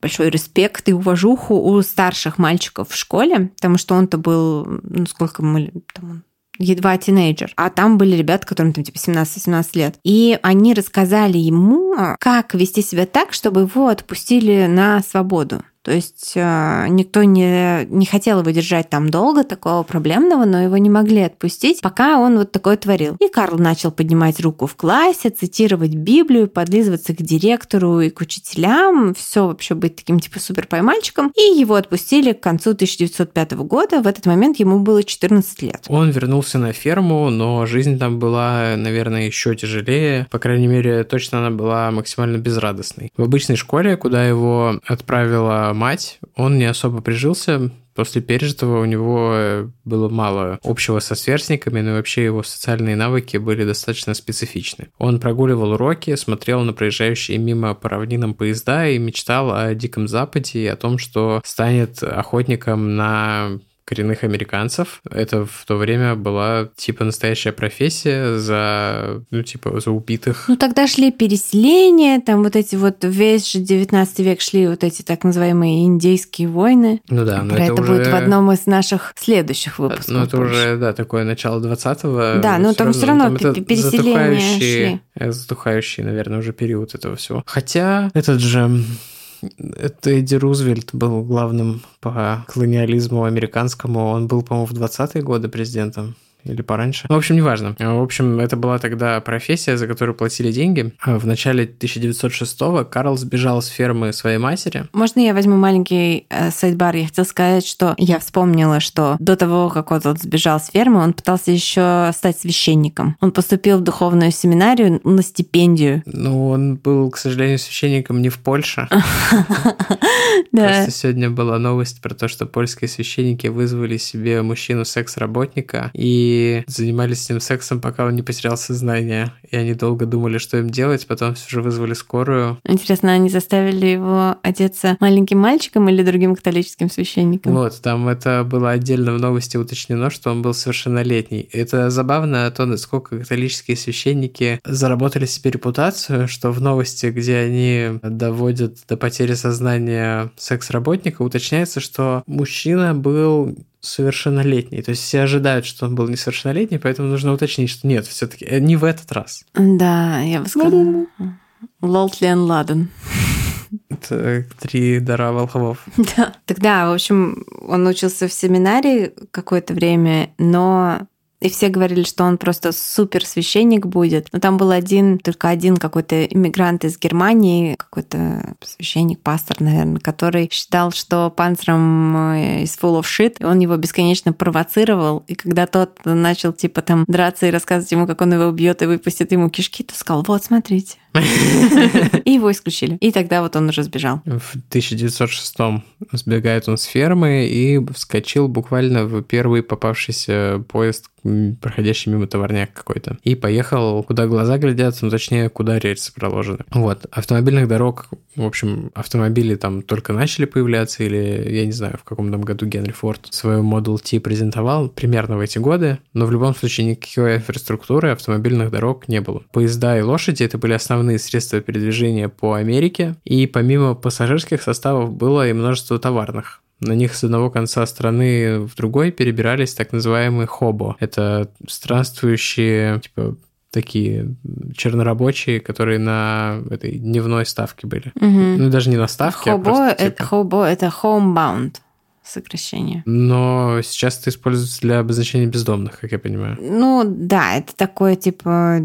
большой респект и уважуху у старших мальчиков в школе, потому что он-то был, ну, сколько мы, там, едва тинейджер. А там были ребята, которым там типа 17-18 лет. И они рассказали ему, как вести себя так, чтобы его отпустили на свободу. То есть э, никто не, не хотел его держать там долго, такого проблемного, но его не могли отпустить, пока он вот такое творил. И Карл начал поднимать руку в классе, цитировать Библию, подлизываться к директору и к учителям, все вообще быть таким типа супер поймальчиком. И его отпустили к концу 1905 года. В этот момент ему было 14 лет.
Он вернулся на ферму, но жизнь там была, наверное, еще тяжелее. По крайней мере, точно она была максимально безрадостной. В обычной школе, куда его отправила мать, он не особо прижился. После пережитого у него э, было мало общего со сверстниками, но вообще его социальные навыки были достаточно специфичны. Он прогуливал уроки, смотрел на проезжающие мимо по равнинам поезда и мечтал о Диком Западе и о том, что станет охотником на коренных американцев. Это в то время была типа настоящая профессия за, ну, типа, за убитых.
Ну, тогда шли переселения, там вот эти вот весь же 19 век шли вот эти так называемые индейские войны.
Ну да, но
Про это,
это, уже...
будет в одном из наших следующих выпусков.
Ну, это
больше.
уже, да, такое начало 20-го.
Да, но там всё равно пе- переселения
затухающий-
шли.
э, Затухающий, наверное, уже период этого всего. Хотя этот же... Это Эдди Рузвельт был главным по колониализму американскому. Он был, по-моему, в 20-е годы президентом. Или пораньше. Ну, в общем, неважно. В общем, это была тогда профессия, за которую платили деньги. А В начале 1906-го Карл сбежал с фермы своей матери.
Можно я возьму маленький э, сайдбар? Я хотела сказать, что я вспомнила, что до того, как он вот сбежал с фермы, он пытался еще стать священником. Он поступил в духовную семинарию на стипендию.
Но он был, к сожалению, священником не в Польше.
Да.
Просто сегодня была новость про то, что польские священники вызвали себе мужчину-секс-работника и занимались с ним сексом, пока он не потерял сознание. И они долго думали, что им делать, потом все же вызвали скорую.
Интересно, они заставили его одеться маленьким мальчиком или другим католическим священником?
Вот, там это было отдельно в новости уточнено, что он был совершеннолетний. Это забавно то, насколько католические священники заработали себе репутацию, что в новости, где они доводят до потери сознания секс-работника, уточняется, что мужчина был совершеннолетний. То есть все ожидают, что он был несовершеннолетний, поэтому нужно уточнить, что нет, все-таки не в этот раз.
Да, я бы сказала. Лолтлен Ладен.
Это три дара волхвов.
Да. Тогда, в общем, он учился в семинарии какое-то время, но и все говорили, что он просто супер священник будет. Но там был один, только один какой-то иммигрант из Германии, какой-то священник, пастор, наверное, который считал, что панцером э, is full of shit, и он его бесконечно провоцировал. И когда тот начал, типа, там драться и рассказывать ему, как он его убьет и выпустит ему кишки, то сказал, вот, смотрите. И его исключили. И тогда вот он уже сбежал.
В 1906 сбегает он с фермы и вскочил буквально в первый попавшийся поезд, проходящий мимо товарняк какой-то. И поехал, куда глаза глядят, ну, точнее, куда рельсы проложены. Вот. Автомобильных дорог, в общем, автомобили там только начали появляться, или, я не знаю, в каком там году Генри Форд свою Model T презентовал, примерно в эти годы, но в любом случае никакой инфраструктуры автомобильных дорог не было. Поезда и лошади — это были основные средства передвижения по Америке, и помимо пассажирских составов было и множество товарных. На них с одного конца страны в другой перебирались так называемые хобо. Это странствующие, типа, такие чернорабочие, которые на этой дневной ставке были.
Мгм.
Ну, даже не на ставке, а
Хобо
просто,
это,
типа.
хобо это homebound сокращение.
Но сейчас это используется для обозначения бездомных, как я понимаю.
Ну да, это такое типа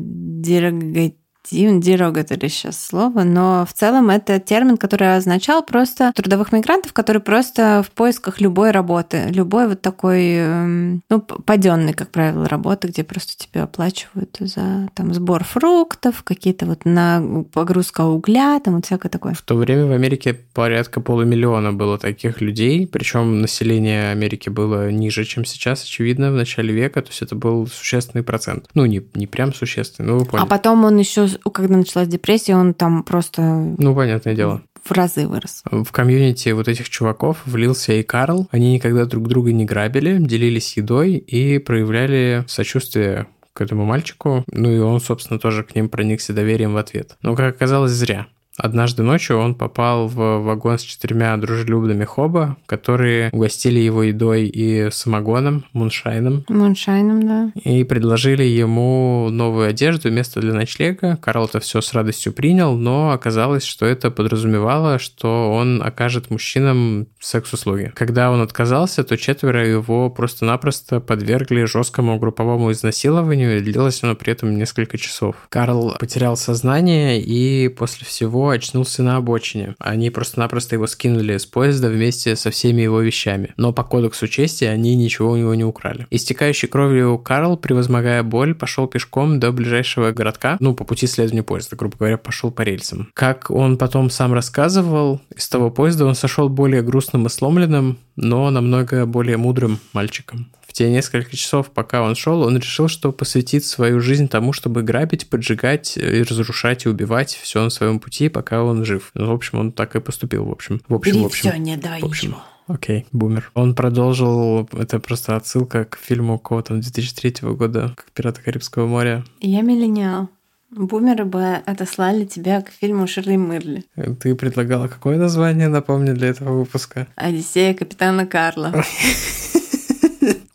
дерогатив, дерогатори сейчас слово, но в целом это термин, который означал просто трудовых мигрантов, которые просто в поисках любой работы, любой вот такой, эм, ну, паденной, как правило, работы, где просто тебе оплачивают за там сбор фруктов, какие-то вот на погрузка угля, там вот всякое такое.
В то время в Америке порядка полумиллиона было таких людей, причем население Америки было ниже, чем сейчас, очевидно, в начале века, то есть это был существенный процент. Ну, не, не прям существенный, ну вы поняли.
А потом он еще, когда началась депрессия, он там просто
Ну, понятное дело.
в разы вырос.
В комьюнити вот этих чуваков влился и Карл. Они никогда друг друга не грабили, делились едой и проявляли сочувствие к этому мальчику. Ну и он, собственно, тоже к ним проникся доверием в ответ. Но, как оказалось, зря. Однажды ночью он попал в вагон с четырьмя дружелюбными хоба, которые угостили его едой и самогоном, муншайном,
Муншайном, да.
и предложили ему новую одежду, место для ночлега. Карл это все с радостью принял, но оказалось, что это подразумевало, что он окажет мужчинам секс-услуги. Когда он отказался, то четверо его просто-напросто подвергли жесткому групповому изнасилованию, и длилось оно при этом несколько часов. Карл потерял сознание и после всего очнулся на обочине. Они просто-напросто его скинули с поезда вместе со всеми его вещами. Но по кодексу чести они ничего у него не украли. Истекающий кровью Карл, превозмогая боль, пошел пешком до ближайшего городка, ну, по пути следования поезда, грубо говоря, пошел по рельсам. Как он потом сам рассказывал, из того поезда он сошел более грустным и сломленным, но намного более мудрым мальчиком. В те несколько часов, пока он шел, он решил, что посвятит свою жизнь тому, чтобы грабить, поджигать, и разрушать и убивать все на своем пути, пока он жив. Ну, в общем, он так и поступил, в общем. В общем, в общем.
не дай
в общем.
ничего.
Окей, бумер. Он продолжил, это просто отсылка к фильму кого там 2003 года, как «Пираты Карибского моря».
Я миллениал. Бумеры бы отослали тебя к фильму Ширли Мырли.
Ты предлагала какое название, напомню, для этого выпуска?
Одиссея капитана Карла.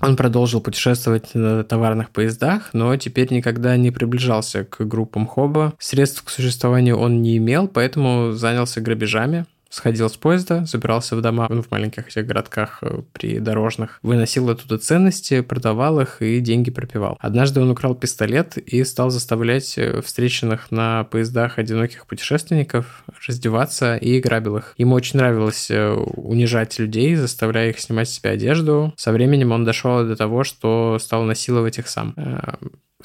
Он продолжил путешествовать на товарных поездах, но теперь никогда не приближался к группам Хоба. Средств к существованию он не имел, поэтому занялся грабежами сходил с поезда, забирался в дома ну, в маленьких этих городках э, придорожных, выносил оттуда ценности, продавал их и деньги пропивал. Однажды он украл пистолет и стал заставлять э, встреченных на поездах одиноких путешественников раздеваться и грабил их. Ему очень нравилось э, унижать людей, заставляя их снимать с себя одежду. Со временем он дошел до того, что стал насиловать их сам.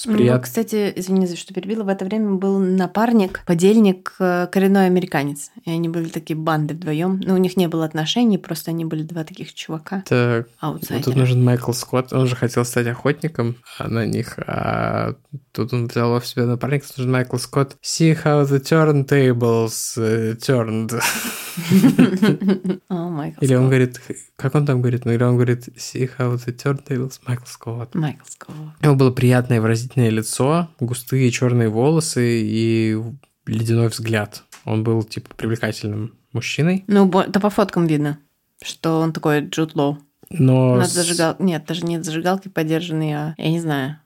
Прият... Ну, кстати, извини, за что перебила, в это время был напарник, подельник, э, коренной американец. И они были такие банды вдвоем. Но ну, у них не было отношений, просто они были два таких чувака.
Так, вот тут нужен Майкл Скотт. Он же хотел стать охотником на них, а тут он взял в себя напарника, нужен Майкл Скотт. See how the turntables uh, turned. Или он говорит, как он там говорит? Ну, или он говорит, see how the turntables, Майкл Скотт.
Майкл Скотт.
У него было приятное выразительное лицо, густые черные волосы и ледяной взгляд. Он был, типа, привлекательным мужчиной.
Ну, это по фоткам видно, что он такой Джуд Лоу.
Но...
Над зажигал... Нет, даже нет зажигалки подержанные, а я не знаю.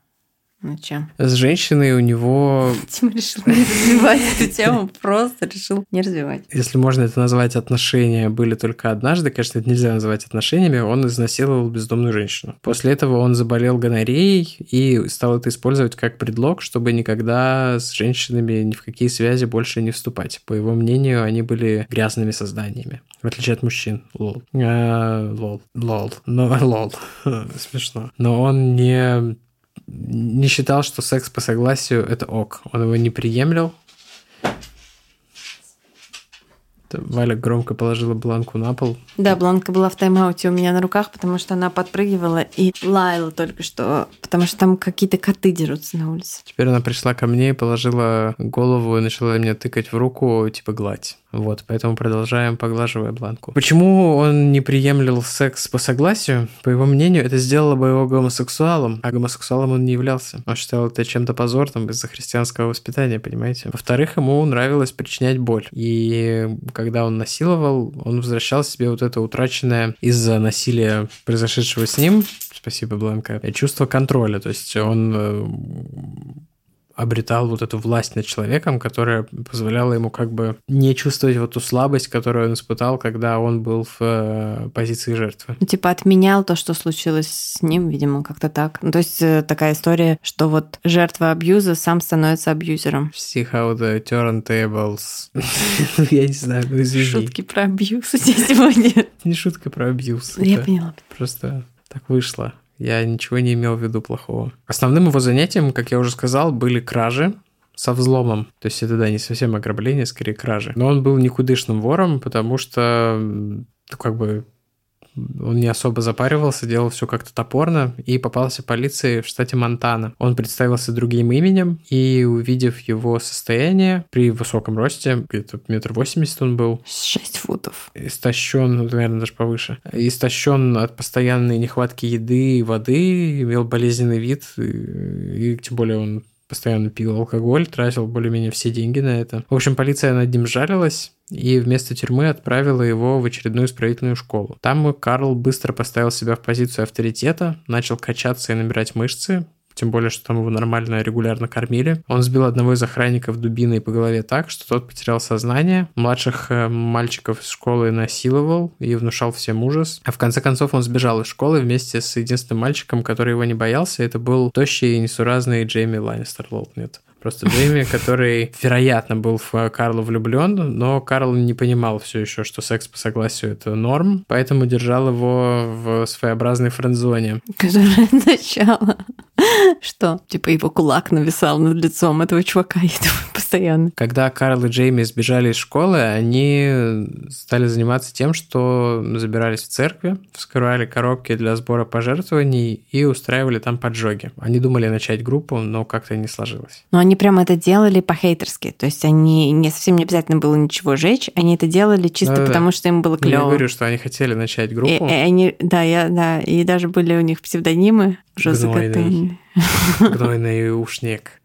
Ну чем?
С женщиной у него...
Тима решил не развивать эту тему, просто решил не развивать.
Если можно это назвать отношения были только однажды, конечно, это нельзя называть отношениями, он изнасиловал бездомную женщину. После этого он заболел гонореей и стал это использовать как предлог, чтобы никогда с женщинами ни в какие связи больше не вступать. По его мнению, они были грязными созданиями, в отличие от мужчин. Лол. А, лол. Лол. Но лол. Смешно. Но он не не считал, что секс по согласию это ок. Он его не приемлил. Валя громко положила бланку на пол.
Да, бланка была в тайм-ауте у меня на руках, потому что она подпрыгивала и лаяла только что, потому что там какие-то коты дерутся на улице.
Теперь она пришла ко мне и положила голову и начала мне тыкать в руку, типа гладь. Вот, поэтому продолжаем, поглаживая бланку. Почему он не приемлил секс по согласию? По его мнению, это сделало бы его гомосексуалом, а гомосексуалом он не являлся. Он считал это чем-то позорным из-за христианского воспитания, понимаете? Во-вторых, ему нравилось причинять боль. И когда он насиловал, он возвращал себе вот это утраченное из-за насилия, произошедшего с ним, спасибо, Бланка, чувство контроля. То есть он э, обретал вот эту власть над человеком, которая позволяла ему как бы не чувствовать вот ту слабость, которую он испытал, когда он был в э, позиции жертвы.
Ну, типа отменял то, что случилось с ним, видимо, как-то так. Ну, то есть э, такая история, что вот жертва абьюза сам становится абьюзером.
See how the turntables... Я не знаю, ну извини.
Шутки про абьюз тебя сегодня.
Не шутка про абьюз.
Я поняла.
Просто так вышло. Я ничего не имел в виду плохого. Основным его занятием, как я уже сказал, были кражи со взломом. То есть это, да, не совсем ограбление, скорее кражи. Но он был никудышным вором, потому что ну, как бы он не особо запаривался, делал все как-то топорно и попался полиции в штате Монтана. Он представился другим именем и, увидев его состояние при высоком росте, где-то метр восемьдесят он был.
Шесть футов.
Истощен, ну, наверное, даже повыше. Истощен от постоянной нехватки еды и воды, имел болезненный вид, и, и тем более он постоянно пил алкоголь, тратил более-менее все деньги на это. В общем, полиция над ним жалилась, и вместо тюрьмы отправила его в очередную исправительную школу. Там Карл быстро поставил себя в позицию авторитета, начал качаться и набирать мышцы, тем более, что там его нормально, регулярно кормили. Он сбил одного из охранников дубиной по голове так, что тот потерял сознание. Младших э, мальчиков из школы насиловал и внушал всем ужас. А в конце концов он сбежал из школы вместе с единственным мальчиком, который его не боялся. Это был тощий и несуразный Джейми Ланнистер Лоутнет. Просто Джейми, который, вероятно, был в Карлу влюблен, но Карл не понимал все еще, что секс по согласию это норм, поэтому держал его в своеобразной френдзоне.
Которое начало Что? Типа его кулак нависал над лицом этого чувака, я думаю, постоянно.
Когда Карл и Джейми сбежали из школы, они стали заниматься тем, что забирались в церкви, вскрывали коробки для сбора пожертвований и устраивали там поджоги. Они думали начать группу, но как-то не сложилось.
Но они прямо это делали по-хейтерски. То есть они не совсем не обязательно было ничего жечь, они это делали чисто
Да-да-да.
потому, что им было
Ну, Я
клево.
говорю, что они хотели начать группу.
И, и они, да, я, да, и даже были у них псевдонимы уже
Гнойный. ушник.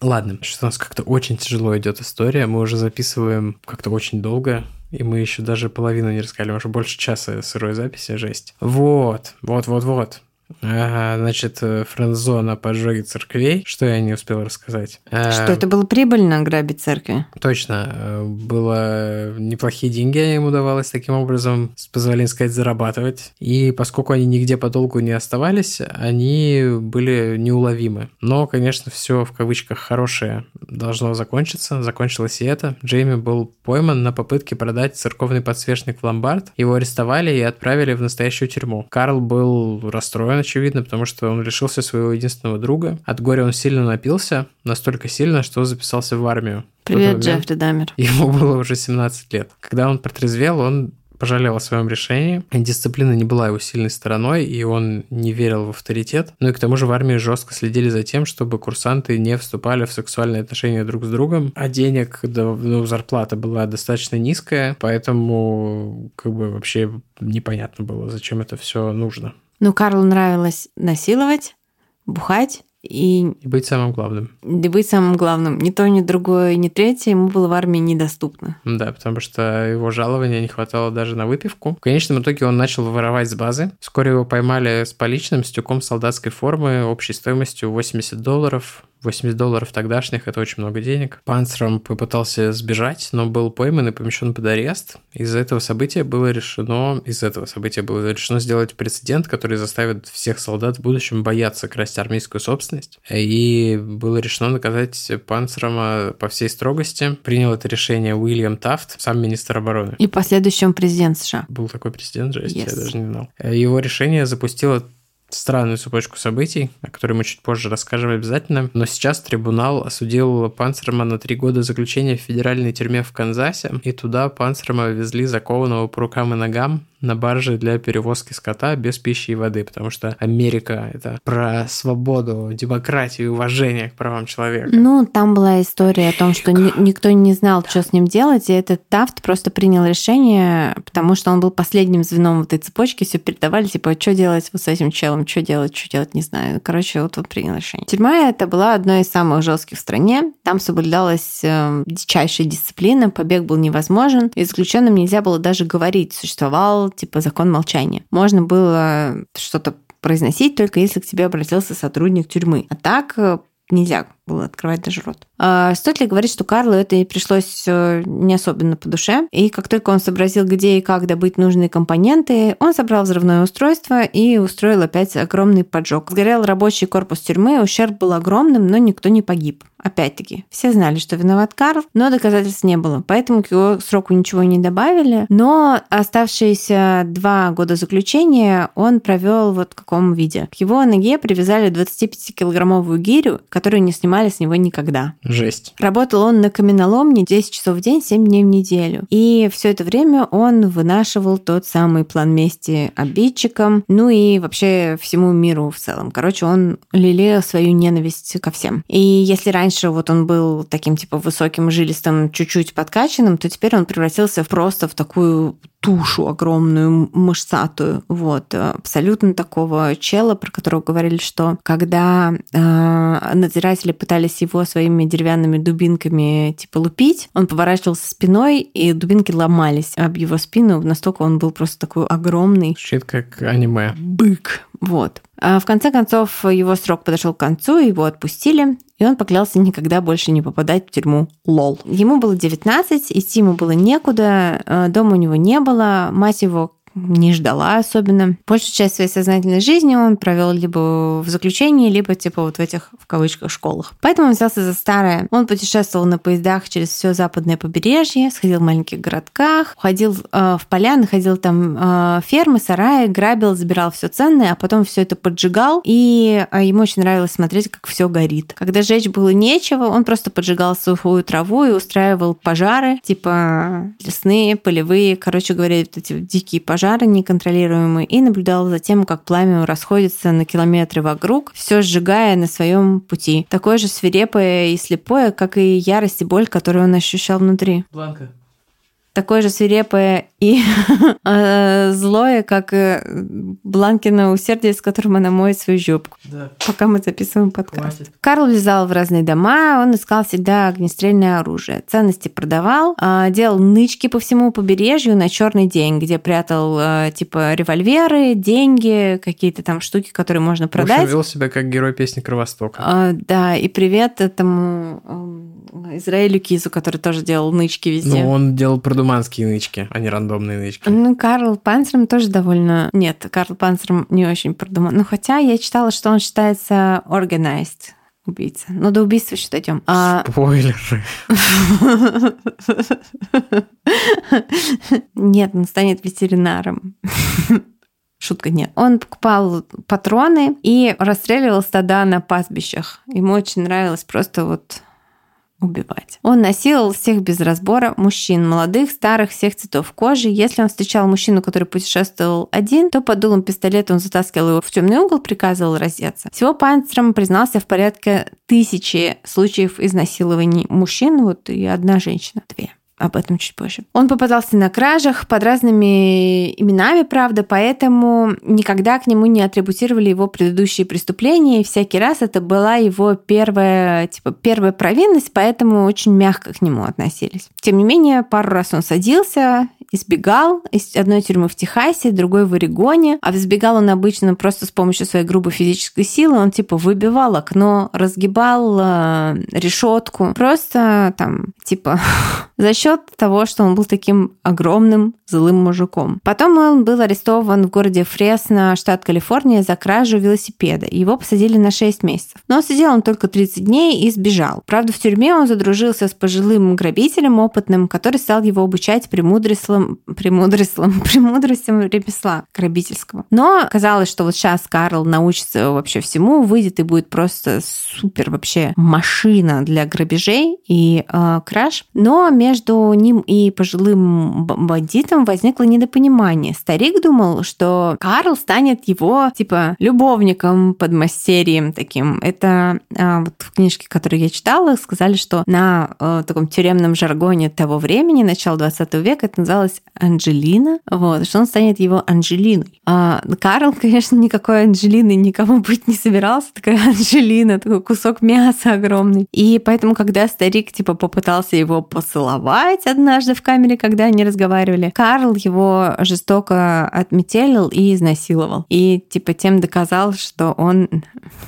Ладно, что у нас как-то очень тяжело идет история. Мы уже записываем как-то очень долго. И мы еще даже половину не рассказали, уже больше часа сырой записи, жесть. Вот, вот, вот, вот. Ага, значит, э, френдзона поджоги церквей. Что я не успел рассказать? А,
Что это было прибыльно грабить церкви?
Точно. э, Было неплохие деньги, им удавалось таким образом, с позволения сказать, зарабатывать. И поскольку они нигде подолгу не оставались, они были неуловимы. Но, конечно, все в кавычках хорошее должно закончиться. Закончилось и это. Джейми был пойман на попытке продать церковный подсвечник в ломбард. Его арестовали и отправили в настоящую тюрьму. Карл был расстроен, очевидно, потому что он лишился своего единственного друга. От горя он сильно напился, настолько сильно, что записался в армию. В
Привет,
момент
Джеффри Дамер.
Ему было уже 17 лет. Когда он протрезвел, он пожалел о своем решении. Дисциплина не была его сильной стороной, и он не верил в авторитет. Ну и к тому же в армии жестко следили за тем, чтобы курсанты не вступали в сексуальные отношения друг с другом. А денег, ну, зарплата была достаточно низкая, поэтому как бы вообще непонятно было, зачем это все нужно.
Ну, Карлу нравилось насиловать, бухать и
И быть самым главным.
быть самым главным. Ни то, ни другое, ни третье ему было в армии недоступно.
Да, потому что его жалования не хватало даже на выпивку. В конечном итоге он начал воровать с базы. Вскоре его поймали с поличным, с тюком солдатской формы общей стоимостью 80 долларов. 80 долларов тогдашних – это очень много денег. Панцером попытался сбежать, но был пойман и помещен под арест. Из-за этого события было решено, из этого события было решено сделать прецедент, который заставит всех солдат в будущем бояться красть армейскую собственность. И было решено наказать Панцером по всей строгости. Принял это решение Уильям Тафт, сам министр обороны.
И последующем президент США.
Был такой президент, жесть,
Yes.
я даже не знал. Его решение запустило странную цепочку событий, о которой мы чуть позже расскажем обязательно. Но сейчас трибунал осудил Панцерма на три года заключения в федеральной тюрьме в Канзасе, и туда Панцерма везли закованного по рукам и ногам на барже для перевозки скота без пищи и воды, потому что Америка — это про свободу, демократию и уважение к правам человека.
Ну, там была история о том, что ни- никто не знал, что с ним делать, и этот Тафт просто принял решение, потому что он был последним звеном в этой цепочке, все передавали, типа, что делать вот с этим челом, что делать, что делать, не знаю. Короче, вот он принял решение. Тюрьма это была одной из самых жестких в стране. Там соблюдалась э, дичайшая дисциплина, побег был невозможен, и заключенным нельзя было даже говорить. Существовал, типа, закон молчания. Можно было что-то произносить только если к тебе обратился сотрудник тюрьмы. А так э, нельзя было открывать даже рот. А стоит ли говорить, что Карлу это и пришлось э, не особенно по душе, и как только он сообразил, где и как добыть нужные компоненты, он собрал взрывное устройство и устроил опять огромный поджог. Сгорел рабочий корпус тюрьмы, ущерб был огромным, но никто не погиб. Опять-таки, все знали, что виноват Карл, но доказательств не было, поэтому к его сроку ничего не добавили. Но оставшиеся два года заключения он провел вот в каком виде. К его ноге привязали 25-килограммовую гирю, которую не снимали с него никогда.
Жесть.
Работал он на каменоломне 10 часов в день, 7 дней в неделю. И все это время он вынашивал тот самый план мести обидчикам, ну и вообще всему миру в целом. Короче, он лелеял свою ненависть ко всем. И если раньше вот он был таким типа высоким, жилистым, чуть-чуть подкачанным, то теперь он превратился в просто в такую тушу огромную, мышцатую. Вот. Абсолютно такого чела, про которого говорили, что когда э, надзиратели пытались его своими деревянными дубинками типа лупить, он поворачивался спиной, и дубинки ломались об его спину. Настолько он был просто такой огромный
Звучит как аниме.
бык. Вот. А в конце концов, его срок подошел к концу, его отпустили, и он поклялся никогда больше не попадать в тюрьму. Лол. Ему было 19, идти ему было некуда, э, дома у него не было, мать его не ждала особенно. Большую часть своей сознательной жизни он провел либо в заключении, либо типа вот в этих, в кавычках, школах. Поэтому он взялся за старое. Он путешествовал на поездах через все западное побережье, сходил в маленьких городках, ходил э, в поля, находил там э, фермы, сараи, грабил, забирал все ценное, а потом все это поджигал, и э, ему очень нравилось смотреть, как все горит. Когда жечь было нечего, он просто поджигал сухую траву и устраивал пожары, типа лесные, полевые, короче говоря, вот эти дикие пожары неконтролируемые, и наблюдал за тем, как пламя расходится на километры вокруг, все сжигая на своем пути. Такое же свирепое и слепое, как и ярость и боль, которую он ощущал внутри.
Бланка.
Такое же свирепое и э, злое, как Бланкино усердие, с которым она моет свою жопку.
Да.
Пока мы записываем подкаст.
Хватит.
Карл влезал в разные дома, он искал всегда огнестрельное оружие. Ценности продавал, а, делал нычки по всему побережью на черный день, где прятал э, типа револьверы, деньги, какие-то там штуки, которые можно
В общем,
продать.
вел себя как герой песни Кровостока.
А, да, и привет этому эм, Израилю Кизу, который тоже делал нычки везде.
Ну, он делал продуманские нычки, а не рандомные нычки.
Ну, Карл Панцером тоже довольно... Нет, Карл Панцером не очень продуман. Ну, хотя я читала, что он считается organized убийца. Но до убийства еще дойдем. А...
Спойлеры.
Нет, он станет ветеринаром. Шутка нет. Он покупал патроны и расстреливал стада на пастбищах. Ему очень нравилось просто вот убивать. Он насиловал всех без разбора, мужчин, молодых, старых, всех цветов кожи. Если он встречал мужчину, который путешествовал один, то под дулом пистолета он затаскивал его в темный угол, приказывал раздеться. Всего Панцером признался в порядке тысячи случаев изнасилований мужчин, вот и одна женщина, две об этом чуть позже. Он попадался на кражах под разными именами, правда, поэтому никогда к нему не атрибутировали его предыдущие преступления, и всякий раз это была его первая, типа, первая провинность, поэтому очень мягко к нему относились. Тем не менее, пару раз он садился, избегал из одной тюрьмы в Техасе, другой в Орегоне, а избегал он обычно просто с помощью своей грубой физической силы, он типа выбивал окно, разгибал э, решетку, просто там типа за счет того, что он был таким огромным злым мужиком. Потом он был арестован в городе Фресно, штат Калифорния, за кражу велосипеда. Его посадили на 6 месяцев. Но сидел он только 30 дней и сбежал. Правда, в тюрьме он задружился с пожилым грабителем опытным, который стал его обучать премудростям, премудростям, премудростям ремесла грабительского. Но казалось, что вот сейчас Карл научится вообще всему, выйдет и будет просто супер вообще машина для грабежей и э, краж. Но между ним и пожилым бандитом возникло недопонимание. Старик думал, что Карл станет его, типа, любовником, подмастерьем таким. Это а, вот в книжке, которую я читала, сказали, что на а, таком тюремном жаргоне того времени, начала 20 века, это называлось Анджелина, вот, что он станет его Анджелиной. А Карл, конечно, никакой Анджелины никому быть не собирался, такая Анджелина, такой кусок мяса огромный. И поэтому, когда старик, типа, попытался его поцеловать однажды в камере, когда они разговаривали, Карл его жестоко отметелил и изнасиловал. И, типа, тем доказал, что он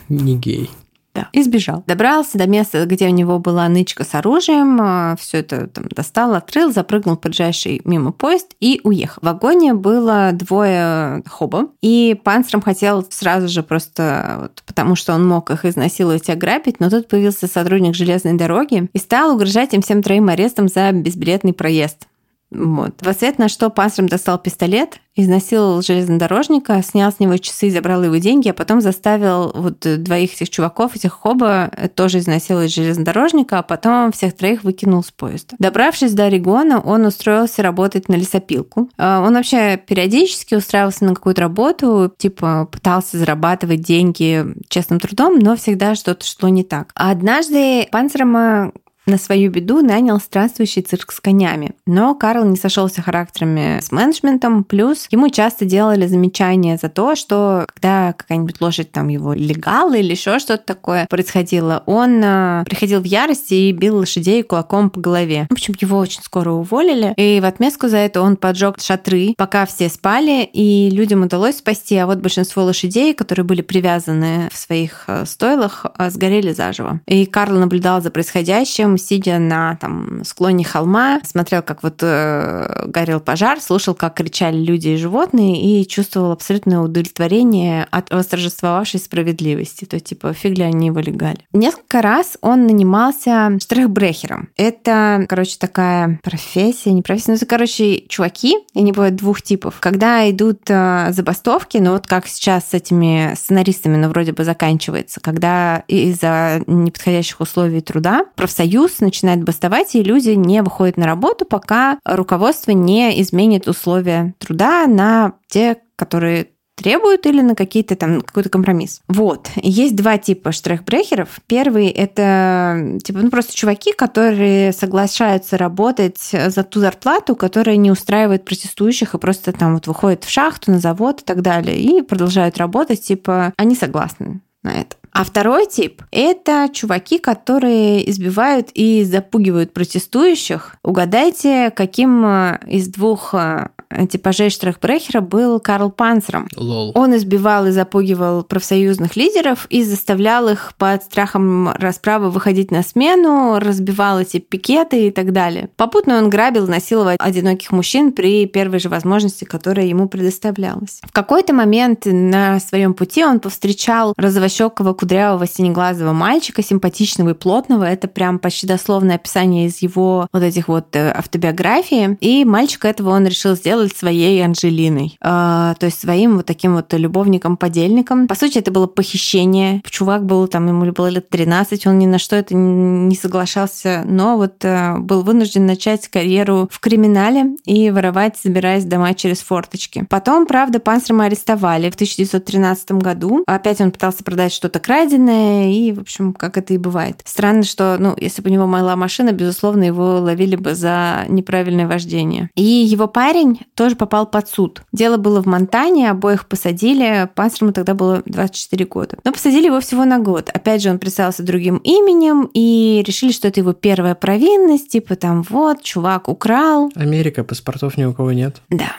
Не гей.
Да. И сбежал. Добрался до места, где у него была нычка с оружием, все это там достал, открыл, запрыгнул в поджайший мимо поезд и уехал. В вагоне было двое хоба, и Панцером хотел сразу же просто, вот, потому что он мог их изнасиловать и ограбить, но тут появился сотрудник железной дороги и стал угрожать им всем троим арестом за безбилетный проезд. Вот. В ответ на что Панцером достал пистолет, изнасиловал железнодорожника, снял с него часы, забрал его деньги, а потом заставил вот двоих этих чуваков, этих хоба, тоже изнасиловать железнодорожника, а потом всех троих выкинул с поезда. Добравшись до Орегона, он устроился работать на лесопилку. А Он вообще периодически устраивался на какую-то работу, типа пытался зарабатывать деньги честным трудом, но всегда что-то шло не так. А однажды Панцерема на свою беду нанял странствующий цирк с конями. Но Карл не сошелся характерами с менеджментом, плюс ему часто делали замечания за то, что когда какая-нибудь лошадь там его легала или еще что-то такое происходило, он э, приходил в ярость и бил лошадей кулаком по голове. В общем, его очень скоро уволили, и в отместку за это он поджег шатры, пока все спали, и людям удалось спасти, а вот большинство лошадей, которые были привязаны в своих э, стойлах, э, сгорели заживо. И Карл наблюдал за происходящим, вечером, сидя на там, склоне холма, смотрел, как вот э, горел пожар, слушал, как кричали люди и животные, и чувствовал абсолютное удовлетворение от восторжествовавшей справедливости. То типа, фиг ли они его легали. Несколько раз он нанимался штрихбрехером. Это, короче, такая профессия, не профессия, ну, это, короче, чуваки, они бывают двух типов. Когда идут э, забастовки, ну вот как сейчас с этими сценаристами, ну вроде бы заканчивается, когда из-за неподходящих условий труда профсоюз начинает бастовать, и люди не выходят на работу, пока руководство не изменит условия труда на те, которые требуют или на какие-то там какой-то компромисс. Вот. Есть два типа штрехбрехеров. Первый это типа ну просто чуваки, которые соглашаются работать за ту зарплату, которая не устраивает протестующих и просто там вот выходят в шахту, на завод и так далее и продолжают работать, типа они согласны на это. А второй тип – это чуваки, которые избивают и запугивают протестующих. Угадайте, каким э, из двух э, типажей Штрахбрехера был Карл Панцером.
Лол.
Он избивал и запугивал профсоюзных лидеров и заставлял их под страхом расправы выходить на смену, разбивал эти пикеты и так далее. Попутно он грабил, насиловал одиноких мужчин при первой же возможности, которая ему предоставлялась. В какой-то момент на своем пути он повстречал розовощекого кудрявого синеглазого мальчика, симпатичного и плотного. Это прям почти дословное описание из его вот этих вот э, автобиографии. И мальчика этого он решил сделать своей Анжелиной. Э, то есть своим вот таким вот любовником-подельником. По сути, это было похищение. Чувак был там, ему было лет 13, он ни на что это не соглашался, но вот э, был вынужден начать карьеру в криминале и воровать, забираясь дома через форточки. Потом, правда, Панцерма арестовали в 1913 году. Опять он пытался продать что-то краденое, и, в общем, как это и бывает. Странно, что, ну, если бы у него была машина, безусловно, его ловили бы за неправильное вождение. И его парень тоже попал под суд. Дело было в Монтане, обоих посадили, Панцерму тогда было 24 года. Но посадили его всего на год. Опять же, он представился другим именем, и решили, что это его первая провинность, типа там вот, чувак украл.
Америка, паспортов ни у кого нет.
Да.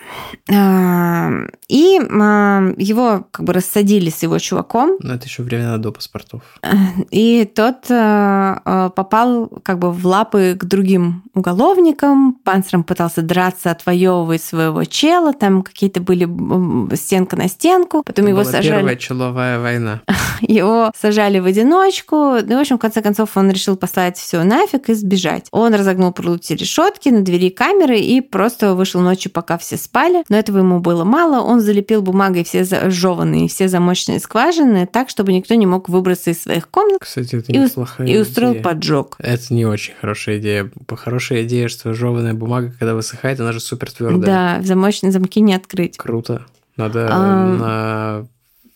А, и а, его как бы рассадили с его чуваком.
Но это еще времена до паспортов.
И тот а, попал как бы в лапы к другим уголовникам. Панцером пытался драться, отвоевывать своего чела. Там какие-то были стенка на стенку. Потом
Это
его сажали.
Первая человая война.
Его сажали в одиночку. Ну, в общем, в конце концов, он решил послать все нафиг и сбежать. Он разогнул прутья решетки на двери камеры и просто вышел ночью, пока все спали. Но этого ему было мало. Он залепил бумагой все зажеванные, все замочные скважины так, чтобы никто не мог выбраться из своих комнат
Кстати, это
и,
неплохая
и устроил
идея.
поджог.
Это не очень хорошая идея. Хорошая идея, что жеванная бумага, когда высыхает, она же супер твердая.
Да, замочные замки не открыть.
Круто. Надо
А.
на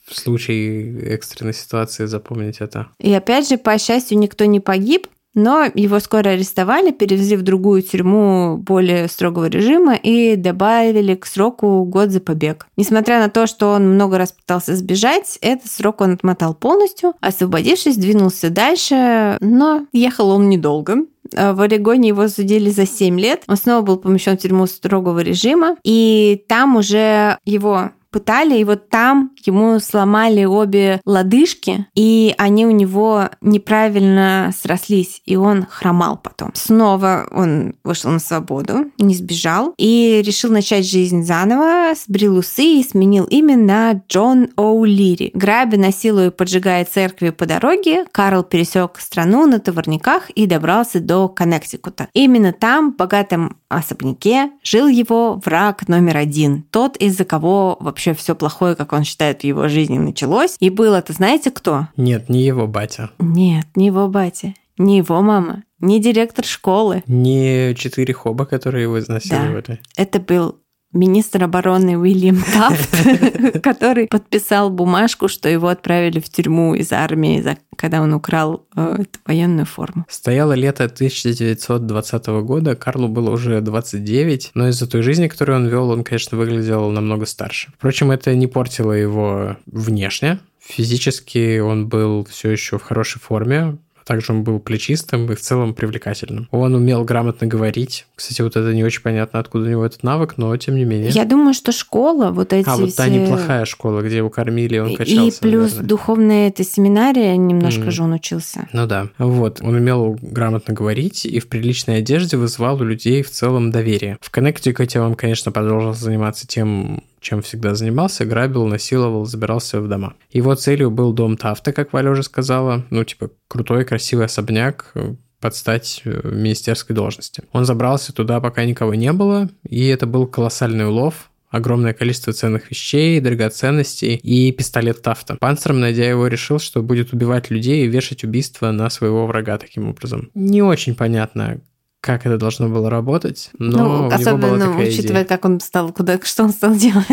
в случае экстренной ситуации запомнить это.
И опять же, по счастью, никто не погиб, но его скоро арестовали, перевезли в другую тюрьму более строгого режима и добавили к сроку год за побег. Несмотря на то, что он много раз пытался сбежать, этот срок он отмотал полностью, освободившись, двинулся дальше, но ехал он недолго. А В Орегоне его судили за 7 лет. Он снова был помещен в тюрьму строгого режима. И там уже его пытали, и вот там ему сломали обе лодыжки, и они у него неправильно срослись, и он хромал потом. Снова он вышел на свободу, не сбежал, и решил начать жизнь заново, сбрил усы и сменил имя на Джон О'Лири. Грабя, насилуя и поджигая церкви по дороге, Карл пересек страну на товарниках и добрался до Коннектикута. Именно там, в богатом особняке, жил его враг номер один, тот, из-за кого вообще все плохое, как он считает, в его жизни началось. И был это, знаете, кто?
Нет, не его батя.
Нет, не его батя, не его мама, не директор школы.
Не четыре хоба, которые его изнасиловали.
Это был министр обороны Уильям Тафт, который подписал бумажку, что его отправили в тюрьму из армии, когда он украл э, эту военную форму.
Стояло лето 1920 года, Карлу было уже 29, но из-за той жизни, которую он вел, он, конечно, выглядел намного старше. Впрочем, это не портило его внешне. Физически он был все еще в хорошей форме, Также он был плечистым и в целом привлекательным. Он умел грамотно говорить. Кстати, вот это не очень понятно, откуда у него этот навык, но тем не менее.
Я думаю, что школа, вот эти
А, вот та неплохая школа, где его кормили, он качался.
И плюс
наверное.
духовная эта семинария, немножко
Мгм.
же он учился.
Ну да. Вот. Он умел грамотно говорить и в приличной одежде вызывал у людей в целом доверие. В Коннектикуте он, конечно, продолжил заниматься тем, чем всегда занимался, грабил, насиловал, забирался в дома. Его целью был дом Тафта, как Валя уже сказала. Ну, типа, крутой, красивый особняк, э, под стать э, министерской должности. Он забрался туда, пока никого не было, и это был колоссальный улов, огромное количество ценных вещей, драгоценностей и пистолет Тафта. Панцером, найдя его, решил, что будет убивать людей и вешать убийство на своего врага таким образом. Не очень понятно, как это должно было работать, но
ну, особенно
была такая
учитывая,
идея.
как он стал, куда, что он стал делать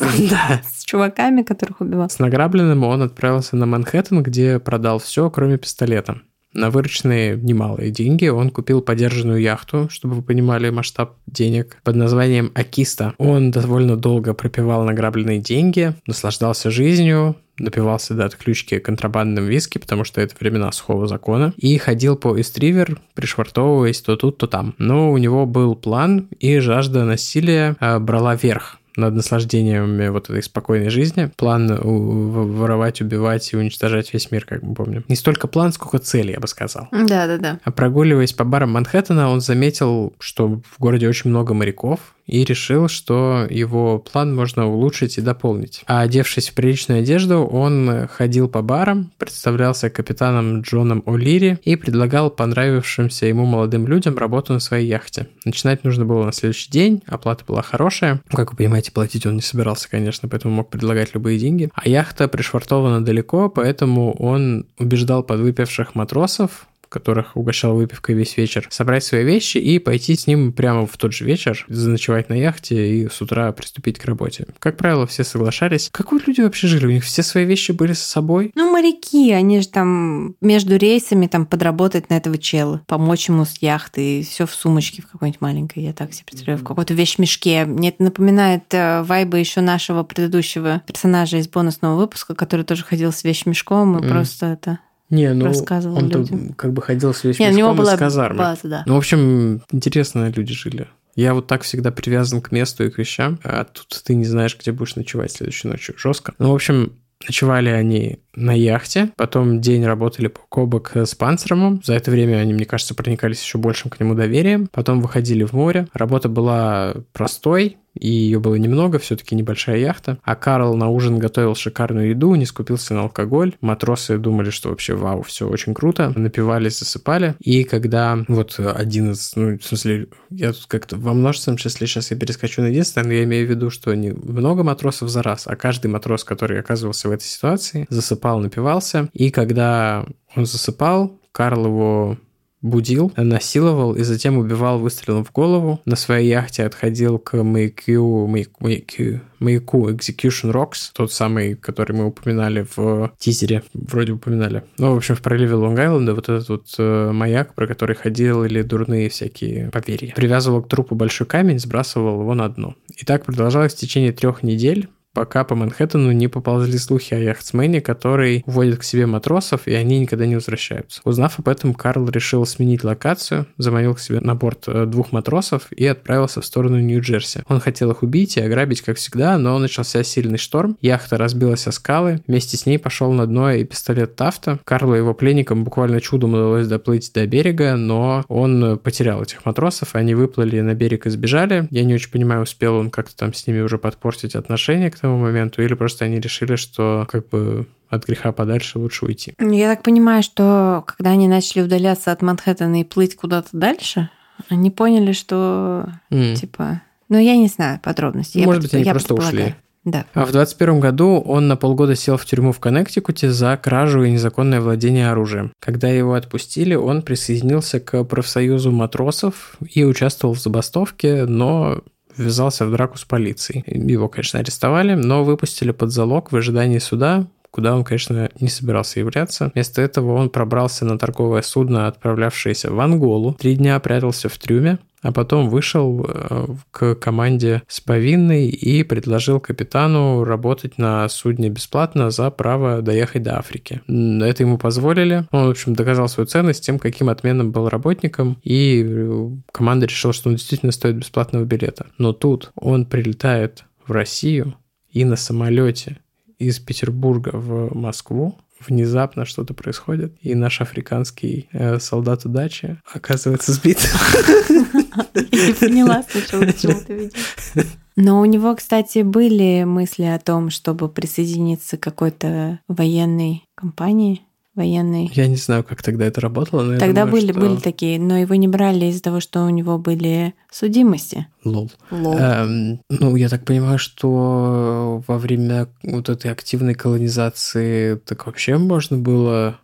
с чуваками, которых убивал.
С награбленным он отправился на Манхэттен, где продал все, кроме пистолета. На вырученные немалые деньги он купил подержанную яхту, чтобы вы понимали масштаб денег, под названием Акиста. Он довольно долго пропивал награбленные деньги, наслаждался жизнью, напивался до отключки контрабандным виски, потому что это времена сухого закона, и ходил по Истривер, пришвартовываясь то тут, то там. Но у него был план, и жажда насилия э, брала верх над наслаждениями вот этой спокойной жизни. План в- воровать, убивать и уничтожать весь мир, как мы помним. Не столько план, сколько цель, я бы сказал.
Да, да, да.
А прогуливаясь по барам Манхэттена, он заметил, что в городе очень много моряков, и решил, что его план можно улучшить и дополнить. А одевшись в приличную одежду, он ходил по барам, представлялся капитаном Джоном О'Лири и предлагал понравившимся ему молодым людям работу на своей яхте. Начинать нужно было на следующий день, оплата была хорошая. Ну, Как вы понимаете, платить он не собирался, конечно, поэтому мог предлагать любые деньги. А яхта пришвартована далеко, поэтому он убеждал подвыпивших матросов, которых угощал выпивкой весь вечер, собрать свои вещи и пойти с ним прямо в тот же вечер, заночевать на яхте и с утра приступить к работе. Как правило, все соглашались. Как вот люди вообще жили? У них все свои вещи были с собой?
Ну, моряки, они же там между рейсами там подработать на этого чела, помочь ему с яхты, и все в сумочке в какой-нибудь маленькой, я так себе представляю, в какой-то вещмешке. Мне это напоминает э, вайбы еще нашего предыдущего персонажа из бонусного выпуска, который тоже ходил с вещмешком и
Мгм.
просто это...
Не, ну
Рассказывал
он
людям.
как бы ходил с весь
Нет, у него была
казармы.
база, да.
Ну, в общем, интересно люди жили. Я вот так всегда привязан к месту и к вещам, а тут ты не знаешь, где будешь ночевать следующей ночью. Жестко. Ну, в общем, ночевали они на яхте, потом день работали бок о бок с Панцеромом. За это время они, мне кажется, проникались еще большим к нему доверием. Потом выходили в море. Работа была простой, и ее было немного, все-таки небольшая яхта. А Карл на ужин готовил шикарную еду, не скупился на алкоголь. Матросы думали, что вообще вау, все очень круто. Напивались, засыпали. И когда вот один из, ну, в смысле, я тут как-то во множественном числе сейчас я перескочу на единственное, но я имею в виду, что не много матросов за раз, а каждый матрос, который оказывался в этой ситуации, засыпал, напивался. И когда он засыпал, Карл его будил, насиловал и затем убивал выстрелом в голову. На своей яхте отходил к маяку, маяку, маяку, маяку Execution Rocks, тот самый, который мы упоминали в тизере, вроде упоминали. Ну, в общем, в проливе Лонг-Айленда вот этот вот э, маяк, про который ходил, или дурные всякие поверья. Привязывал к трупу большой камень, сбрасывал его на дно. И так продолжалось в течение трех недель, пока по Манхэттену не поползли слухи о яхтсмене, который уводит к себе матросов, и они никогда не возвращаются. Узнав об этом, Карл решил сменить локацию, заманил к себе на борт э, двух матросов и отправился в сторону Нью-Джерси. Он хотел их убить и ограбить, как всегда, но начался сильный шторм, яхта разбилась о скалы, вместе с ней пошел на дно и пистолет Тафта. Карлу и его пленникам буквально чудом удалось доплыть до берега, но он потерял этих матросов, они выплыли на берег и сбежали. Я не очень понимаю, успел он как-то там с ними уже подпортить отношения к тому моменту, или просто они решили, что как бы от греха подальше лучше уйти.
Ну, Я так понимаю, что когда они начали удаляться от Манхэттена и плыть куда-то дальше, они поняли, что
М.
типа... Ну, я не знаю подробностей.
Может быть, они
я
просто ушли.
Да.
А в 21 году он на полгода сел в тюрьму в Коннектикуте за кражу и незаконное владение оружием. Когда его отпустили, он присоединился к профсоюзу матросов и участвовал в забастовке, но ввязался в драку с полицией. Его, конечно, арестовали, но выпустили под залог в ожидании суда, куда он, конечно, не собирался являться. Вместо этого он пробрался на торговое судно, отправлявшееся в Анголу. Три дня прятался в трюме, а потом вышел э, к команде с повинной и предложил капитану работать на судне бесплатно за право доехать до Африки. Это ему позволили. Он, в общем, доказал свою ценность тем, каким отменным был работником, и э, команда решила, что он действительно стоит бесплатного билета. Но тут он прилетает в Россию и на самолете из Петербурга в Москву внезапно что-то происходит, и наш африканский э, солдат удачи оказывается сбит.
Я не поняла сначала, к чему ты видишь. Но у него, кстати, были мысли о том, чтобы присоединиться к какой-то военной компании военной.
Я не знаю, как тогда это работало, но
Тогда
я думаю,
были,
что...
были такие, но его не брали из-за того, что у него были судимости.
Лол.
Лол.
Эм, ну, я так понимаю, что во время вот этой активной колонизации так вообще можно было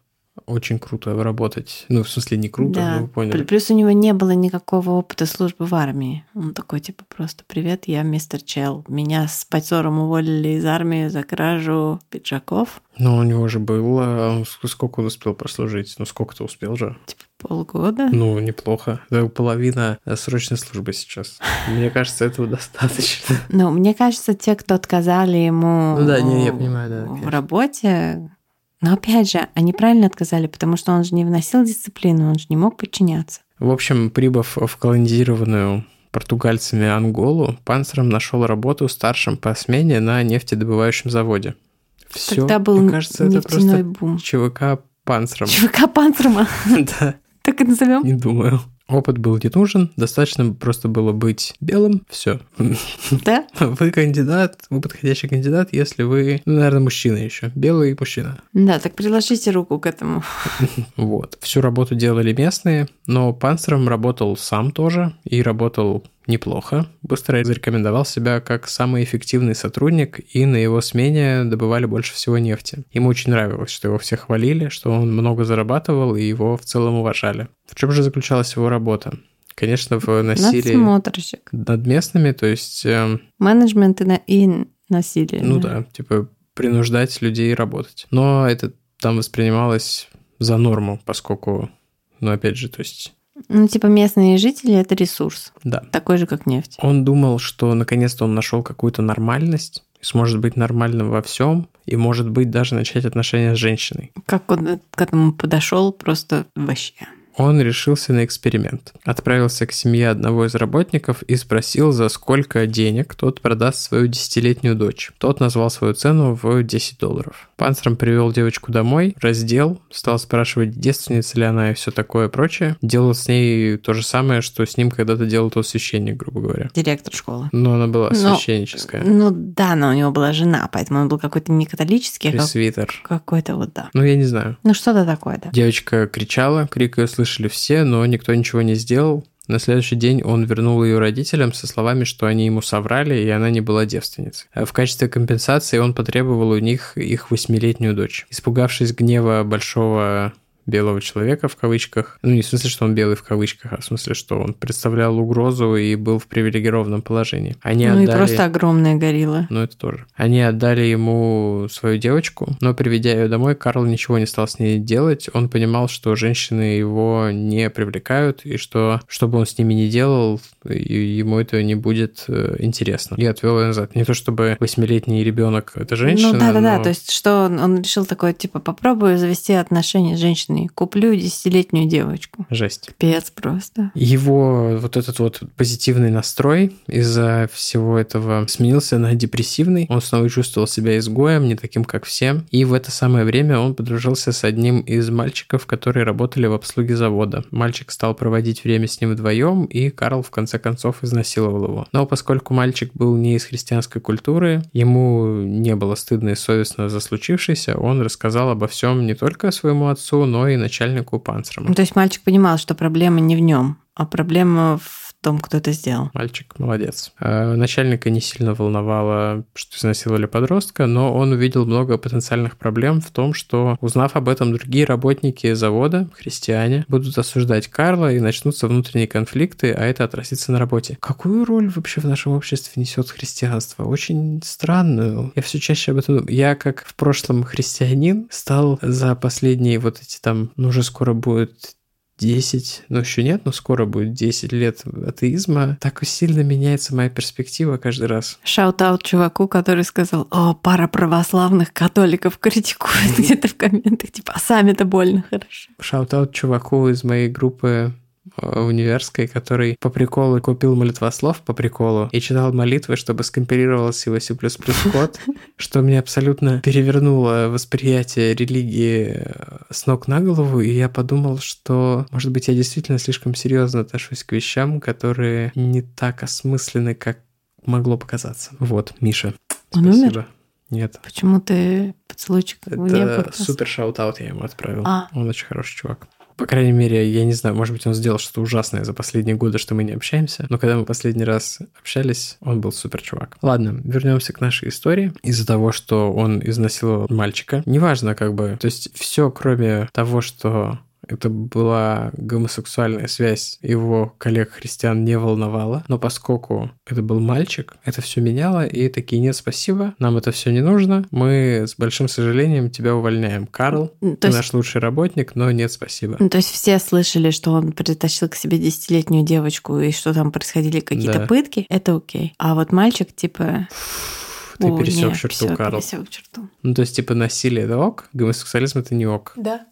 очень круто работать. Ну, в смысле, не круто,
Да.
но вы поняли.
Плюс у него не было никакого опыта службы в армии. Он такой, типа, просто «Привет, я мистер Чел. Меня с позором уволили из армии за кражу пиджаков.
Но у него же было... Сколько он успел прослужить? Ну, сколько-то успел же.
Типа, полгода».
Ну, неплохо. Это половина э, срочной службы сейчас. Мне кажется, этого достаточно.
Ну, мне кажется, те, кто отказали ему
Ну да, не, я понимаю, да,
в
конечно.
работе, но опять же, они правильно отказали, потому что он же не вносил дисциплину, он же не мог подчиняться.
В общем, прибыв в колонизированную португальцами Анголу, Панцером нашел работу старшим по смене на нефтедобывающем заводе. Все,
Тогда был
мне кажется, это просто
бум.
ЧВК Панцером.
ЧВК Панцерма,
Да,
так и назовем.
не думаю. Опыт был не нужен, достаточно просто было быть белым, все.
Да?
Вы кандидат, вы подходящий кандидат, если вы, ну, наверное, мужчина еще, белый мужчина.
Да, так приложите руку к этому.
Вот. Всю работу делали местные, но Панцером работал сам тоже и работал неплохо. Быстро зарекомендовал себя как самый эффективный сотрудник, и на его смене добывали больше всего нефти. Ему очень нравилось, что его все хвалили, что он много зарабатывал, и его в целом уважали. В чем же заключалась его работа? Конечно, в насилии
Надсмотрщик.
над местными, то есть, эм,
Менеджмент и, на- и насилие.
ну да, типа принуждать людей работать. Но это там воспринималось за норму, поскольку, ну опять же, то есть,
Ну, типа местные жители — это ресурс,
да.
такой же, как нефть.
Он думал, что наконец-то он нашел какую-то нормальность, сможет быть нормальным во всем, и может быть даже начать отношения с женщиной.
Как он к этому подошел, просто вообще.
Он решился на эксперимент. Отправился к семье одного из работников и спросил, за сколько денег тот продаст свою десятилетнюю дочь. Тот назвал свою цену в 10 долларов. Панцером привел девочку домой, раздел, стал спрашивать, девственница ли она и все такое прочее. Делал с ней то же самое, что с ним когда-то делал тот священник, грубо говоря.
Директор школы.
Но она была
Но-
священническая.
Ну да, но у него была жена, поэтому он был какой-то не католический, а как-
Пресвитер.
какой-то вот, да.
Ну, я не знаю.
Ну что-то такое, да.
Девочка кричала, крик ее слышали все, но никто ничего не сделал. На следующий день он вернул ее родителям со словами, что они ему соврали, и она не была девственницей. А В качестве компенсации он потребовал у них их восьмилетнюю дочь. Испугавшись гнева большого белого человека в кавычках, ну не в смысле, что он белый в кавычках, а в смысле, что он представлял угрозу и был в привилегированном положении. Они
ну и
отдали...
просто огромная горилла.
Ну, это тоже. Они отдали ему свою девочку, но приведя ее домой, Карл ничего не стал с ней делать. Он понимал, что женщины его не привлекают, и что, что бы он с ними не делал, и- ему это не будет э, интересно. И отвел ее назад. Не то чтобы восьмилетний ребенок это женщина.
ну да, да, да.
но-
То есть, что он, он решил такое, типа, попробую завести отношения с женщиной. Куплю десятилетнюю девочку.
Жесть.
Пец просто.
Его вот этот вот позитивный настрой из-за всего этого сменился на депрессивный. Он снова чувствовал себя изгоем, не таким, как все. И в это самое время он подружился с одним из мальчиков, которые работали в обслуге завода. Мальчик стал проводить время с ним вдвоем, и Карл в конце концов изнасиловал его. Но поскольку мальчик был не из христианской культуры, ему не было стыдно и совестно за случившееся, он рассказал обо всем не только своему отцу, но и начальнику Панцерому.
Ну, то есть мальчик понимал, что проблема не в нем, а проблема в том, кто это сделал.
Мальчик молодец. Э, Начальника не сильно волновало, что изнасиловали подростка, но он увидел много потенциальных проблем в том, что, узнав об этом, другие работники завода, христиане, будут осуждать Карла и начнутся внутренние конфликты, а это отразится на работе. Какую роль вообще в нашем обществе несет христианство? Очень странную. Я все чаще об этом думаю. Я, как в прошлом христианин, стал за последние вот эти там, ну уже скоро будет 10, ну еще нет, но скоро будет 10 лет атеизма, так сильно меняется моя перспектива каждый раз.
Shout-out чуваку, который сказал, о, пара православных католиков критикуют где-то в комментах, типа, а сами-то больно хорошо.
Shout-out чуваку из моей группы универской, который по приколу купил молитвослов по приколу и читал молитвы, чтобы скомпилировался его C++ код, что мне абсолютно перевернуло восприятие религии э, с ног на голову, и я подумал, что, может быть, я действительно слишком серьезно отношусь к вещам, которые не так осмысленны, как могло показаться. Вот, Миша.
Он
спасибо.
умер?
Нет.
Почему ты поцелуйчик
Это супер shout-out я ему отправил.
А.
Он очень хороший чувак. По крайней мере, я не знаю, может быть, он сделал что-то ужасное за последние годы, что мы не общаемся. Но когда мы последний раз общались, он был супер чувак. Ладно, вернемся к нашей истории. Из-за того, что он изнасиловал мальчика, неважно, как бы, то есть все, кроме того, что это была гомосексуальная связь, его коллег-христиан не волновала. Но поскольку это был мальчик, это все меняло, и такие, нет, спасибо, нам это все не нужно, мы с большим сожалением тебя увольняем. Карл,
То
ты
есть-
наш лучший работник, но нет, спасибо.
Ну, то есть все слышали, что он притащил к себе десятилетнюю девочку и что там происходили какие-то
Да.
пытки, это окей. А вот мальчик, типа...
Ты
«О,
пересек
нет,
черту,
всё,
Карл.
пересек черту.
Ну, то есть, типа, насилие это ок, гомосексуализм это не ок.
Да.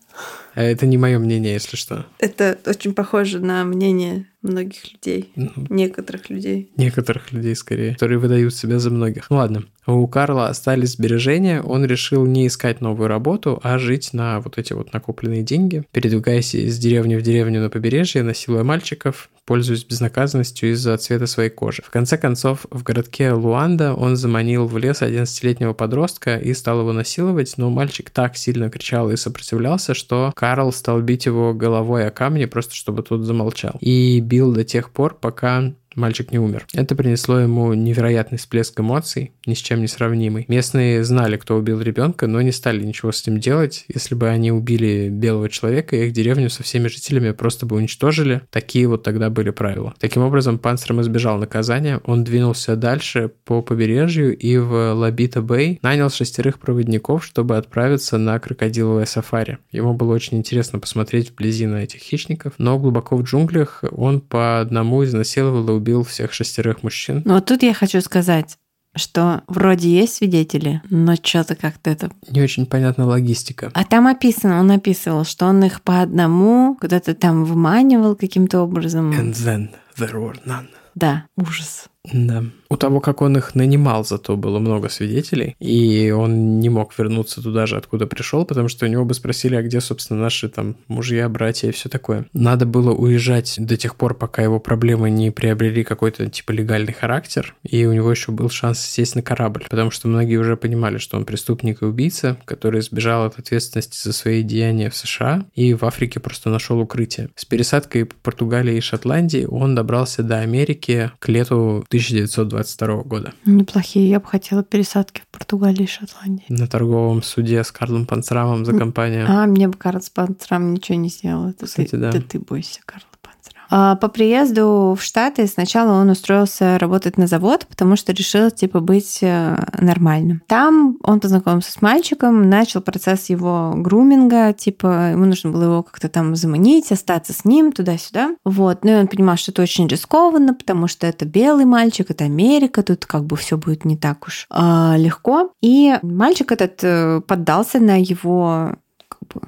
А Это не мое мнение, если что.
Это очень похоже на мнение многих людей,
Ну,
некоторых людей.
Некоторых людей, скорее, которые выдают себя за многих. Ну ладно, у Карла остались сбережения, он решил не искать новую работу, а жить на вот эти вот накопленные деньги, передвигаясь из деревни в деревню на побережье, насилуя мальчиков, пользуясь безнаказанностью из-за цвета своей кожи. В конце концов, в городке Луанда он заманил в лес 11-летнего подростка и стал его насиловать, но мальчик так сильно кричал и сопротивлялся, что Карл стал бить его головой о камни, просто чтобы тот замолчал. И бил до тех пор, пока мальчик не умер. Это принесло ему невероятный всплеск эмоций, ни с чем не сравнимый. Местные знали, кто убил ребенка, но не стали ничего с этим делать. Если бы они убили белого человека, их деревню со всеми жителями просто бы уничтожили. Такие вот тогда были правила. Таким образом, Панцрам избежал наказания. Он двинулся дальше по побережью и в Лобито-Бэй нанял шестерых проводников, чтобы отправиться на крокодиловое сафари. Ему было очень интересно посмотреть вблизи на этих хищников, но глубоко в джунглях он по одному изнасиловал и убил всех шестерых мужчин.
Но вот тут я хочу сказать, что вроде есть свидетели, но что-то как-то это...
Не очень понятна логистика.
А там описано, он описывал, что он их по одному куда-то там выманивал каким-то образом.
And then there were none.
Да, ужас.
Да. У того, как он их нанимал, зато было много свидетелей, и он не мог вернуться туда же, откуда пришел, потому что у него бы спросили, а где, собственно, наши там мужья, братья и все такое. Надо было уезжать до тех пор, пока его проблемы не приобрели какой-то типа легальный характер, и у него еще был шанс сесть на корабль, потому что многие уже понимали, что он преступник и убийца, который сбежал от ответственности за свои деяния в США и в Африке просто нашел укрытие. С пересадкой по Португалии и Шотландии он добрался до Америки к лету 1922 года.
Неплохие. Я бы хотела пересадки в Португалии и Шотландии.
На торговом суде с Карлом Панцрамом за компанию.
А, мне бы Карл Спанцерам ничего не сделал. Это
Кстати,
ты,
да.
это ты бойся. А, по приезду в Штаты сначала он устроился работать на завод, потому что решил, типа, быть э, нормальным. Там он познакомился с мальчиком, начал процесс его груминга, типа, ему нужно было его как-то там заманить, остаться с ним туда-сюда. Вот. Ну и он понимал, что это очень рискованно, потому что это белый мальчик, это Америка, тут как бы все будет не так уж а, легко. И мальчик этот э, поддался на его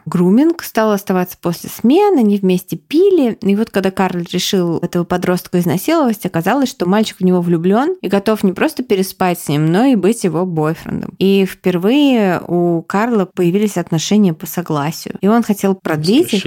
груминг, стал оставаться после смены, они вместе пили. И вот когда Карл решил этого подростка изнасиловать, оказалось, что мальчик в него влюблен и готов не просто переспать с ним, но и быть его бойфрендом. И впервые у Карла появились отношения по согласию. И он хотел продлить их.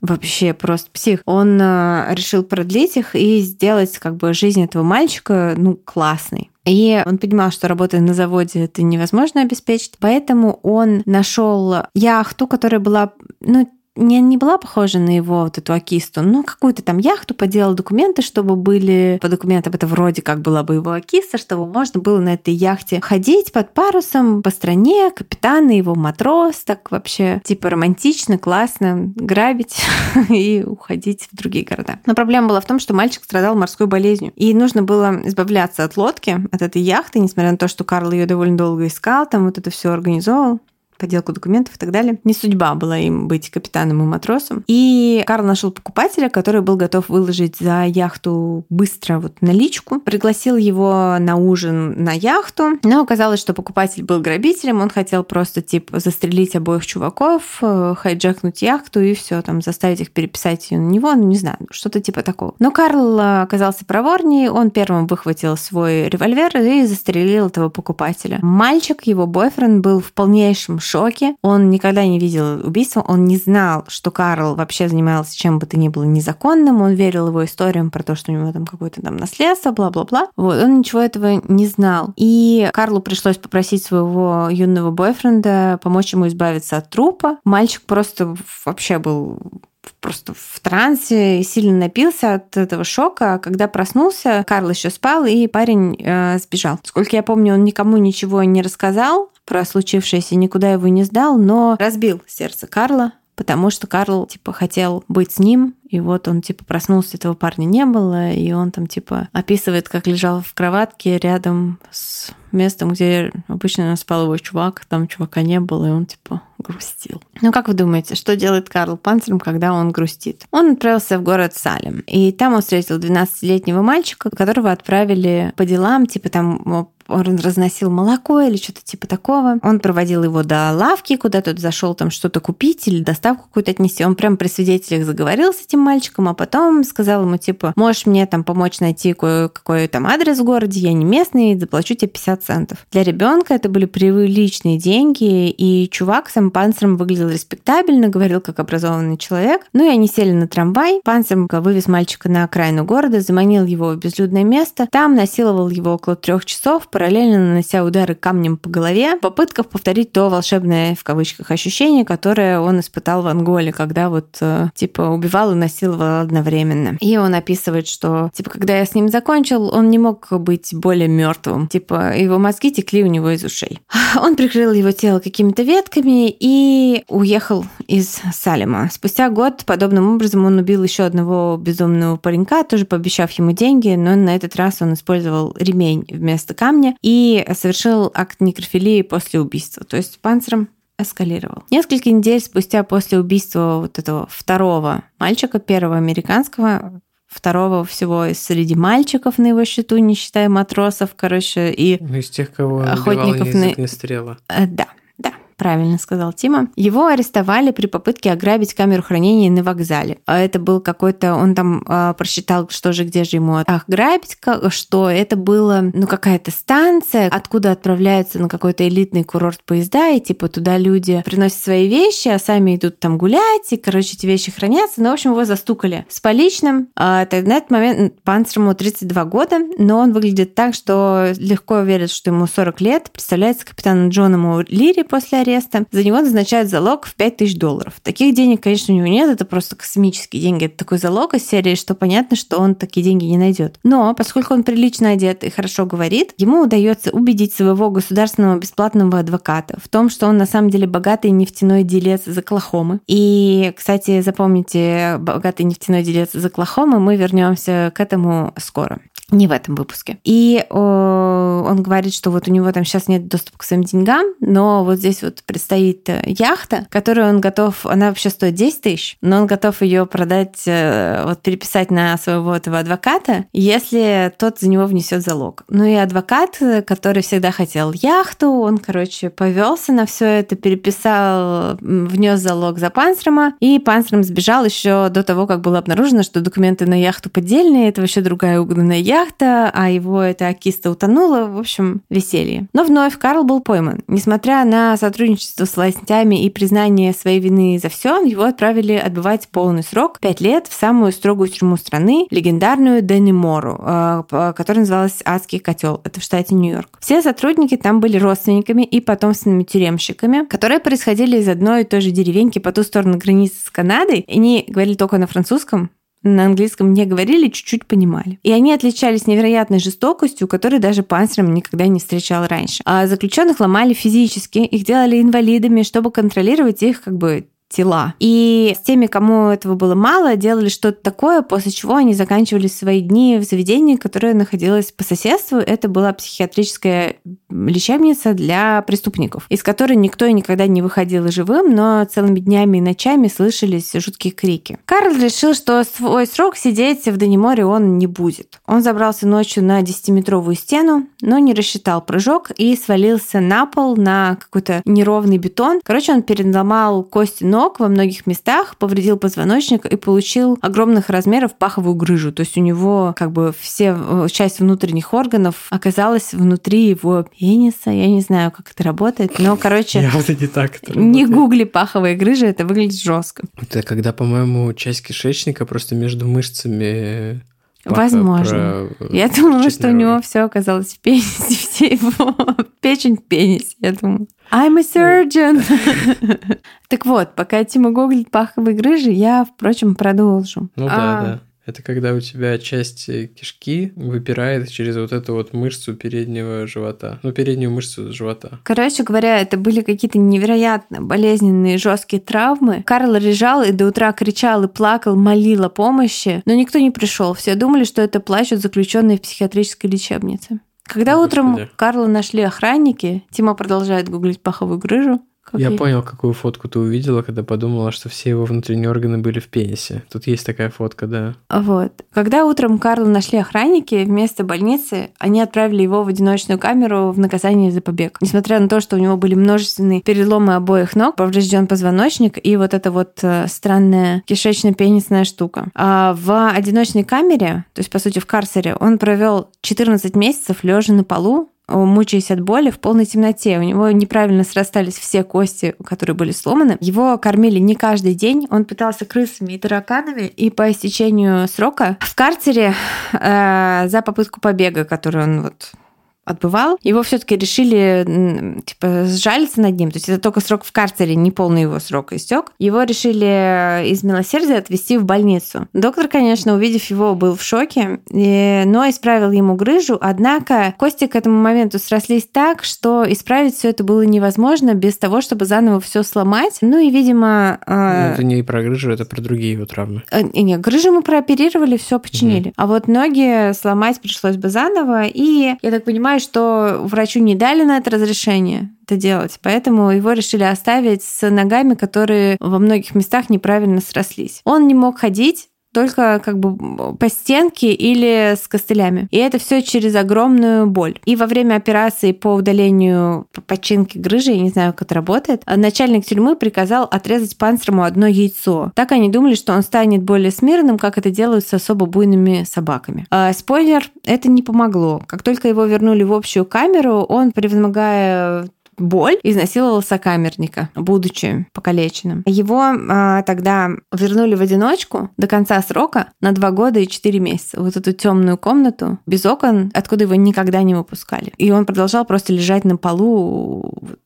Вообще просто псих. Он э, решил продлить их и сделать как бы жизнь этого мальчика, ну, классной. И он понимал, что работая на заводе это невозможно обеспечить, поэтому он нашел яхту, которая была, ну, не, не была похожа на его вот эту акисту, но какую-то там яхту, поделал документы, чтобы были по документам, это вроде как была бы его акиста, чтобы можно было на этой яхте ходить под парусом по стране, капитан и его матрос, так вообще типа романтично, классно, грабить и уходить в другие города. Но проблема была в том, что мальчик страдал морской болезнью, и нужно было избавляться от лодки, от этой яхты, несмотря на то, что Карл ее довольно долго искал, там вот это все организовал подделку документов и так далее. Не судьба была им быть капитаном и матросом. И Карл нашел покупателя, который был готов выложить за яхту быстро вот наличку. Пригласил его на ужин на яхту, но оказалось, что покупатель был грабителем, он хотел просто типа застрелить обоих чуваков, э, хайджекнуть яхту и все, там заставить их переписать ее на него, ну не знаю, что-то типа такого. Но Карл э, оказался проворнее, он первым выхватил свой револьвер и застрелил этого покупателя. Мальчик, его бойфренд, был в полнейшем шоке. Он никогда не видел убийства, он не знал, что Карл вообще занимался чем бы то ни было незаконным, он верил его историям про то, что у него там какое-то там наследство, бла-бла-бла. Вот, он ничего этого не знал. И Карлу пришлось попросить своего юного бойфренда помочь ему избавиться от трупа. Мальчик просто вообще был просто в трансе и сильно напился от этого шока. А когда проснулся, Карл еще спал, и парень э, сбежал. Сколько я помню, он никому ничего не рассказал про случившееся, никуда его не сдал, но разбил сердце Карла, потому что Карл, типа, хотел быть с ним, и вот он, типа, проснулся, этого парня не было, и он там, типа, описывает, как лежал в кроватке рядом с местом, где обычно спал его чувак, там чувака не было, и он, типа, грустил. Ну, как вы думаете, что делает Карл Панцером, когда он грустит? Он отправился в город Салем, и там он встретил 12-летнего мальчика, которого отправили по делам, типа, там он разносил молоко или что-то типа такого. Он проводил его до лавки, куда тот зашел там что-то купить или доставку какую-то отнести. Он прям при свидетелях заговорил с этим мальчиком, а потом сказал ему, типа, можешь мне там помочь найти какой там адрес в городе, я не местный, заплачу тебе 50 центов. Для ребенка это были приличные деньги, и чувак сам панцером выглядел респектабельно, говорил как образованный человек. Ну и они сели на трамвай. Панцером вывез мальчика на окраину города, заманил его в безлюдное место. Там насиловал его около трех часов, параллельно нанося удары камнем по голове, в попытках повторить то волшебное, в кавычках, ощущение, которое он испытал в Анголе, когда вот, э, типа, убивал и насиловал одновременно. И он описывает, что, типа, когда я с ним закончил, он не мог быть более мертвым. Типа, его мозги текли у него из ушей. Он прикрыл его тело какими-то ветками и уехал из Салема. Спустя год подобным образом он убил еще одного безумного паренька, тоже пообещав ему деньги, но на этот раз он использовал ремень вместо камня и совершил акт некрофилии после убийства. То есть панциром эскалировал. Несколько недель спустя после убийства вот этого второго мальчика, первого американского, второго всего среди мальчиков на его счету, не считая матросов, короче, и
ну, из тех, кого охотников на... стрела.
Э, да, правильно сказал Тима. Его арестовали при попытке ограбить камеру хранения на вокзале. А это был какой-то, он там э, просчитал, что же, где же ему ограбить, что это было, ну, какая-то станция, откуда отправляются на какой-то элитный курорт поезда, и типа туда люди приносят свои вещи, а сами идут там гулять, и, короче, эти вещи хранятся. Ну, в общем, его застукали с поличным. А, на этот момент Панцерму 32 года, но он выглядит так, что легко верит, что ему 40 лет. Представляется капитану Джону Лири после ареста, за него назначают залог в 5000 долларов. Таких денег, конечно, у него нет, это просто космические деньги. Это такой залог из серии, что понятно, что он такие деньги не найдет. Но поскольку он прилично одет и хорошо говорит, ему удается убедить своего государственного бесплатного адвоката в том, что он на самом деле богатый нефтяной делец из Оклахомы. И, кстати, запомните, богатый нефтяной делец из Оклахомы, мы вернемся к этому скоро. Не в этом выпуске. И о, он говорит, что вот у него там сейчас нет доступа к своим деньгам, но вот здесь вот предстоит э, яхта, которую он готов, она вообще стоит 10 тысяч, но он готов ее продать, э, вот переписать на своего этого адвоката, если тот за него внесет залог. Ну и адвокат, который всегда хотел яхту, он, короче, повелся на все это, переписал, внес залог за Панстрома, и Панстром сбежал еще до того, как было обнаружено, что документы на яхту поддельные, это вообще другая угнанная яхта, яхта, а его эта киста утонула. В общем, веселье. Но вновь Карл был пойман. Несмотря на сотрудничество с властями и признание своей вины за все, его отправили отбывать полный срок, 5 лет, в самую строгую тюрьму страны, легендарную Денимору, э, которая называлась Адский котел. Это в штате Нью-Йорк. Все сотрудники там были родственниками и потомственными тюремщиками, которые происходили из одной и той же деревеньки по ту сторону границы с Канадой. Они говорили только на французском, на английском не говорили, чуть-чуть понимали. И они отличались невероятной жестокостью, которой даже панциром никогда не встречал раньше. А заключенных ломали физически, их делали инвалидами, чтобы контролировать их как бы тела. И с теми, кому этого было мало, делали что-то такое, после чего они заканчивали свои дни в заведении, которое находилось по соседству. Это была психиатрическая лечебница для преступников, из которой никто и никогда не выходил живым, но целыми днями и ночами слышались жуткие крики. Карл решил, что свой срок сидеть в Даниморе он не будет. Он забрался ночью на 10-метровую стену, но не рассчитал прыжок и свалился на пол на какой-то неровный бетон. Короче, он переломал кости ног во многих местах, повредил позвоночник и получил огромных размеров паховую грыжу. То есть у него как бы все э, часть внутренних органов оказалась внутри его пениса. Я не знаю, как это работает, но, короче...
Явно не так
Не гугли паховые грыжи, это выглядит жестко.
Это когда, по-моему, часть кишечника просто между мышцами
Возможно. Я думала, что у него все оказалось в пенисе, все его печень в пенисе, я думаю. I'm a surgeon. так вот, пока Тима гуглит паховые грыжи, я, впрочем, продолжу.
Ну да, а, да. Это когда у тебя часть э, кишки выпирает через вот эту вот мышцу переднего живота. Ну, переднюю мышцу живота.
Короче говоря, это были какие-то невероятно болезненные, жесткие травмы. Карл лежал и до утра кричал и плакал, молил о помощи, но никто не пришел. Все думали, что это плачут заключенные в психиатрической лечебнице. Когда Господи. утром Карла нашли охранники, Тима продолжает гуглить паховую грыжу,
как я, я понял, какую фотку ты увидела, когда подумала, что все его внутренние органы были в пенисе. Тут есть такая фотка, да.
Вот. Когда утром Карла нашли охранники, вместо больницы они отправили его в одиночную камеру в наказание за побег. Несмотря на то, что у него были множественные переломы обоих ног, поврежден позвоночник и вот эта вот э, странная кишечно-пенисная штука. А в одиночной камере, то есть, по сути, в карцере, он провел 14 месяцев лежа на полу, мучаясь от боли в полной темноте. У него неправильно срастались все кости, которые были сломаны. Его кормили не каждый день. Он питался крысами и тараканами. И по истечению срока в карцере э, за попытку побега, которую он вот отбывал, его все-таки решили типа сжалиться над ним. То есть это только срок в карцере, не полный его срок истек. Его решили из милосердия отвезти в больницу. Доктор, конечно, увидев его, был в шоке, но исправил ему грыжу. Однако кости к этому моменту срослись так, что исправить все это было невозможно без того, чтобы заново все сломать. Ну и, видимо...
А, ну, это не про грыжу, это про другие его травмы.
Э, нет, грыжу мы прооперировали, все починили. Угу. А вот ноги сломать пришлось бы заново. И, я так понимаю, понимаю, что врачу не дали на это разрешение это делать, поэтому его решили оставить с ногами, которые во многих местах неправильно срослись. Он не мог ходить, только как бы по стенке или с костылями. И это все через огромную боль. И во время операции по удалению починки грыжи, я не знаю, как это работает, начальник тюрьмы приказал отрезать панцирому одно яйцо. Так они думали, что он станет более смиренным, как это делают с особо буйными собаками. А, спойлер, это не помогло. Как только его вернули в общую камеру, он, превозмогая боль, изнасиловал сокамерника, будучи покалеченным. Его а, тогда вернули в одиночку до конца срока на два года и четыре месяца. Вот эту темную комнату без окон, откуда его никогда не выпускали. И он продолжал просто лежать на полу вот,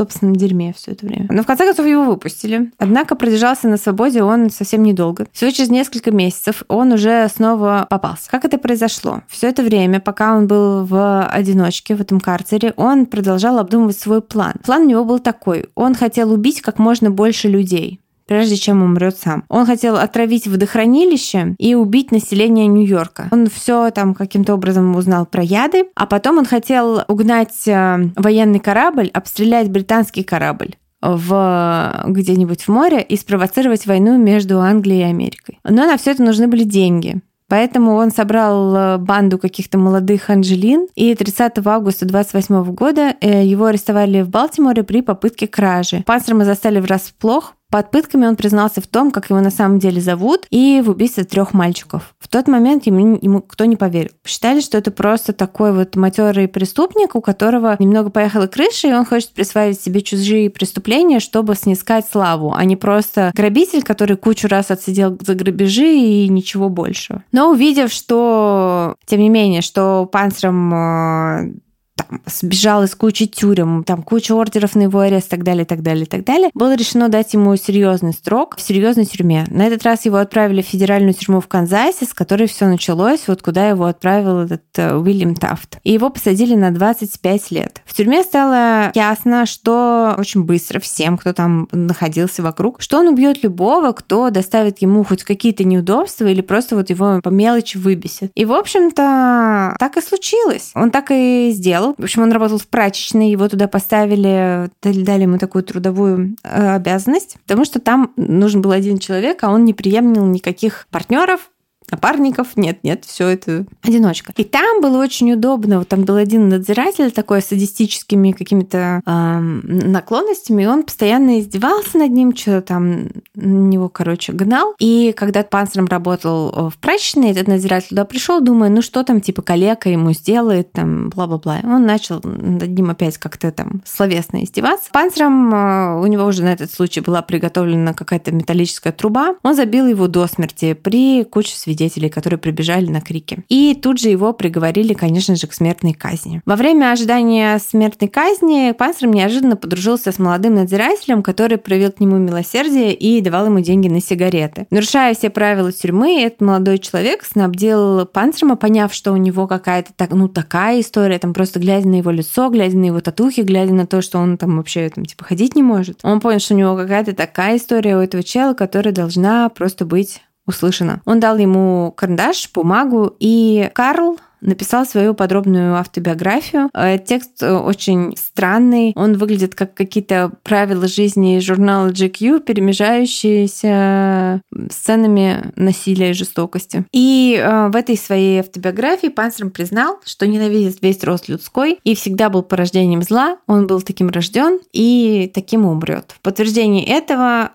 собственном дерьме все это время. Но в конце концов его выпустили. Однако продержался на свободе он совсем недолго. Всего через несколько месяцев он уже снова попался. Как это произошло? Все это время, пока он был в одиночке в этом карцере, он продолжал обдумывать свой план. План у него был такой. Он хотел убить как можно больше людей прежде чем умрет сам. Он хотел отравить водохранилище и убить население Нью-Йорка. Он все там каким-то образом узнал про яды, а потом он хотел угнать э, военный корабль, обстрелять британский корабль в где-нибудь в море и спровоцировать войну между Англией и Америкой. Но на все это нужны были деньги. Поэтому он собрал э, банду каких-то молодых анжелин, и 30 августа 28 года э, его арестовали в Балтиморе при попытке кражи. Панцерма застали врасплох, под пытками он признался в том, как его на самом деле зовут, и в убийстве трех мальчиков. В тот момент ему, ему кто не поверил. Считали, что это просто такой вот матерый преступник, у которого немного поехала крыша, и он хочет присваивать себе чужие преступления, чтобы снискать славу, а не просто грабитель, который кучу раз отсидел за грабежи и ничего большего. Но увидев, что, тем не менее, что панциром э, там, сбежал из кучи тюрем, там куча ордеров на его арест, так далее, так далее, так далее, было решено дать ему серьезный срок в серьезной тюрьме. На этот раз его отправили в федеральную тюрьму в Канзасе, с которой все началось, вот куда его отправил этот э, Уильям Тафт. И его посадили на 25 лет. В тюрьме стало ясно, что очень быстро всем, кто там находился вокруг, что он убьет любого, кто доставит ему хоть какие-то неудобства или просто вот его по мелочи выбесит. И, в общем-то, так и случилось. Он так и сделал. В общем, он работал в прачечной, его туда поставили, дали ему такую трудовую э, обязанность, потому что там нужен был один человек, а он не приемлил никаких партнеров, напарников, нет, нет, все это одиночка. И там было очень удобно, вот там был один надзиратель такой с садистическими какими-то э, наклонностями, и он постоянно издевался над ним, что там него, короче, гнал. И когда панциром работал э, в прачечной, этот надзиратель туда пришел, думая, ну что там, типа, коллега ему сделает, там, бла-бла-бла. Он начал над ним опять как-то там словесно издеваться. Панциром э, у него уже на этот случай была приготовлена какая-то металлическая труба. Он забил его до смерти при куче свидетелей свидетелей, которые прибежали на крики. И тут же его приговорили, конечно же, к смертной казни. Во время ожидания смертной казни Панцером неожиданно подружился с молодым надзирателем, который проявил к нему милосердие и давал ему деньги на сигареты. Нарушая все правила тюрьмы, этот молодой человек снабдил Панцерма, поняв, что у него какая-то так, ну, такая история, там просто глядя на его лицо, глядя на его татухи, глядя на то, что он там вообще там, типа ходить не может. Он понял, что у него какая-то такая история у этого чела, которая должна просто быть услышано. Он дал ему карандаш, бумагу, и Карл написал свою подробную автобиографию. Э, текст э, очень странный. Он выглядит как какие-то правила жизни журнала GQ, перемежающиеся сценами насилия и жестокости. И э, в этой своей автобиографии Панцерм признал, что ненавидит весь рост людской и всегда был порождением зла. Он был таким рожден и таким умрет. В подтверждение этого,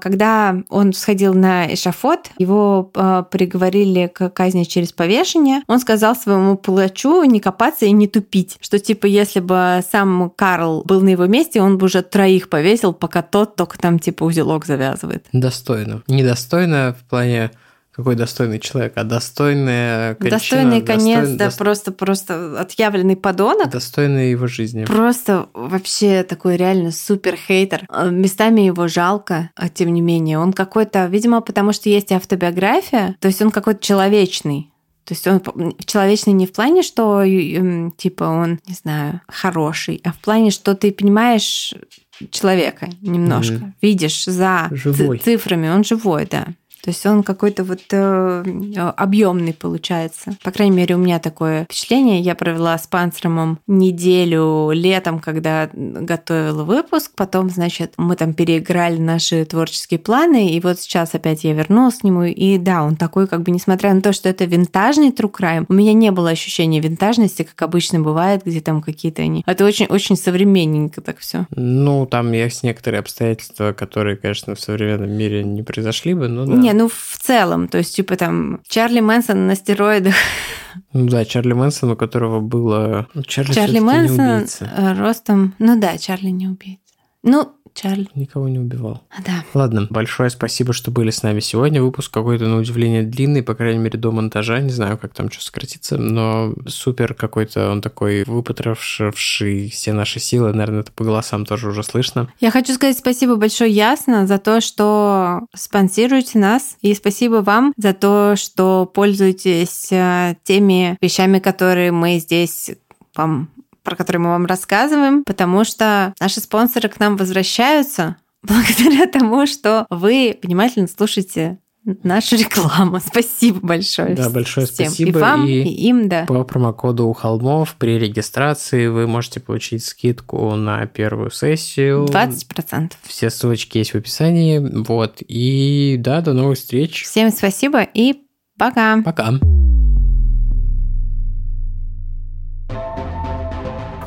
когда он сходил на эшафот, его приговорили к казни через повешение, он сказал своему своему палачу не копаться и не тупить. Что типа, если бы сам Карл был на его месте, он бы уже троих повесил, пока тот только там типа узелок завязывает.
Достойно. Недостойно в плане какой достойный человек, а достойная
кончина, Достойный конец, достойный, да, дост... просто, просто отъявленный подонок.
Достойный его жизни.
Просто вообще такой реально супер хейтер. Местами его жалко, а тем не менее. Он какой-то, видимо, потому что есть автобиография, то есть он какой-то человечный. То есть он человечный не в плане, что типа он, не знаю, хороший, а в плане, что ты понимаешь человека немножко, mm-hmm. видишь за живой. цифрами, он живой, да. То есть он какой-то вот э, объемный получается. По крайней мере, у меня такое впечатление. Я провела с Панцеромом неделю летом, когда готовила выпуск. Потом, значит, мы там переиграли наши творческие планы. И вот сейчас опять я вернулась к нему. И да, он такой, как бы, несмотря на то, что это винтажный true crime, у меня не было ощущения винтажности, как обычно бывает, где там какие-то они. Это очень-очень современненько так все.
Ну, там есть некоторые обстоятельства, которые, конечно, в современном мире не произошли бы, но да.
Не, ну в целом, то есть типа там Чарли Мэнсон на стероидах.
Ну да, Чарли Мэнсон, у которого было...
Ну, Чарли, Чарли Мэнсон ростом... Ну да, Чарли не убийца. Ну, Чарли.
Никого не убивал.
А, да.
Ладно, большое спасибо, что были с нами сегодня. Выпуск какой-то, на удивление, длинный, по крайней мере, до монтажа. Не знаю, как там что сократится, но супер какой-то он такой выпотрошивший все наши силы. Наверное, это по голосам тоже уже слышно.
Я хочу сказать спасибо большое Ясно за то, что спонсируете нас. И спасибо вам за то, что пользуетесь э, теми вещами, которые мы здесь вам про которые мы вам рассказываем, потому что наши спонсоры к нам возвращаются благодаря тому, что вы внимательно слушаете нашу рекламу. Спасибо большое.
Да, большое всем. спасибо.
И вам, и, и им, да.
По промокоду у холмов при регистрации вы можете получить скидку на первую сессию.
20%.
Все ссылочки есть в описании. Вот. И да, до новых встреч.
Всем спасибо и пока.
Пока.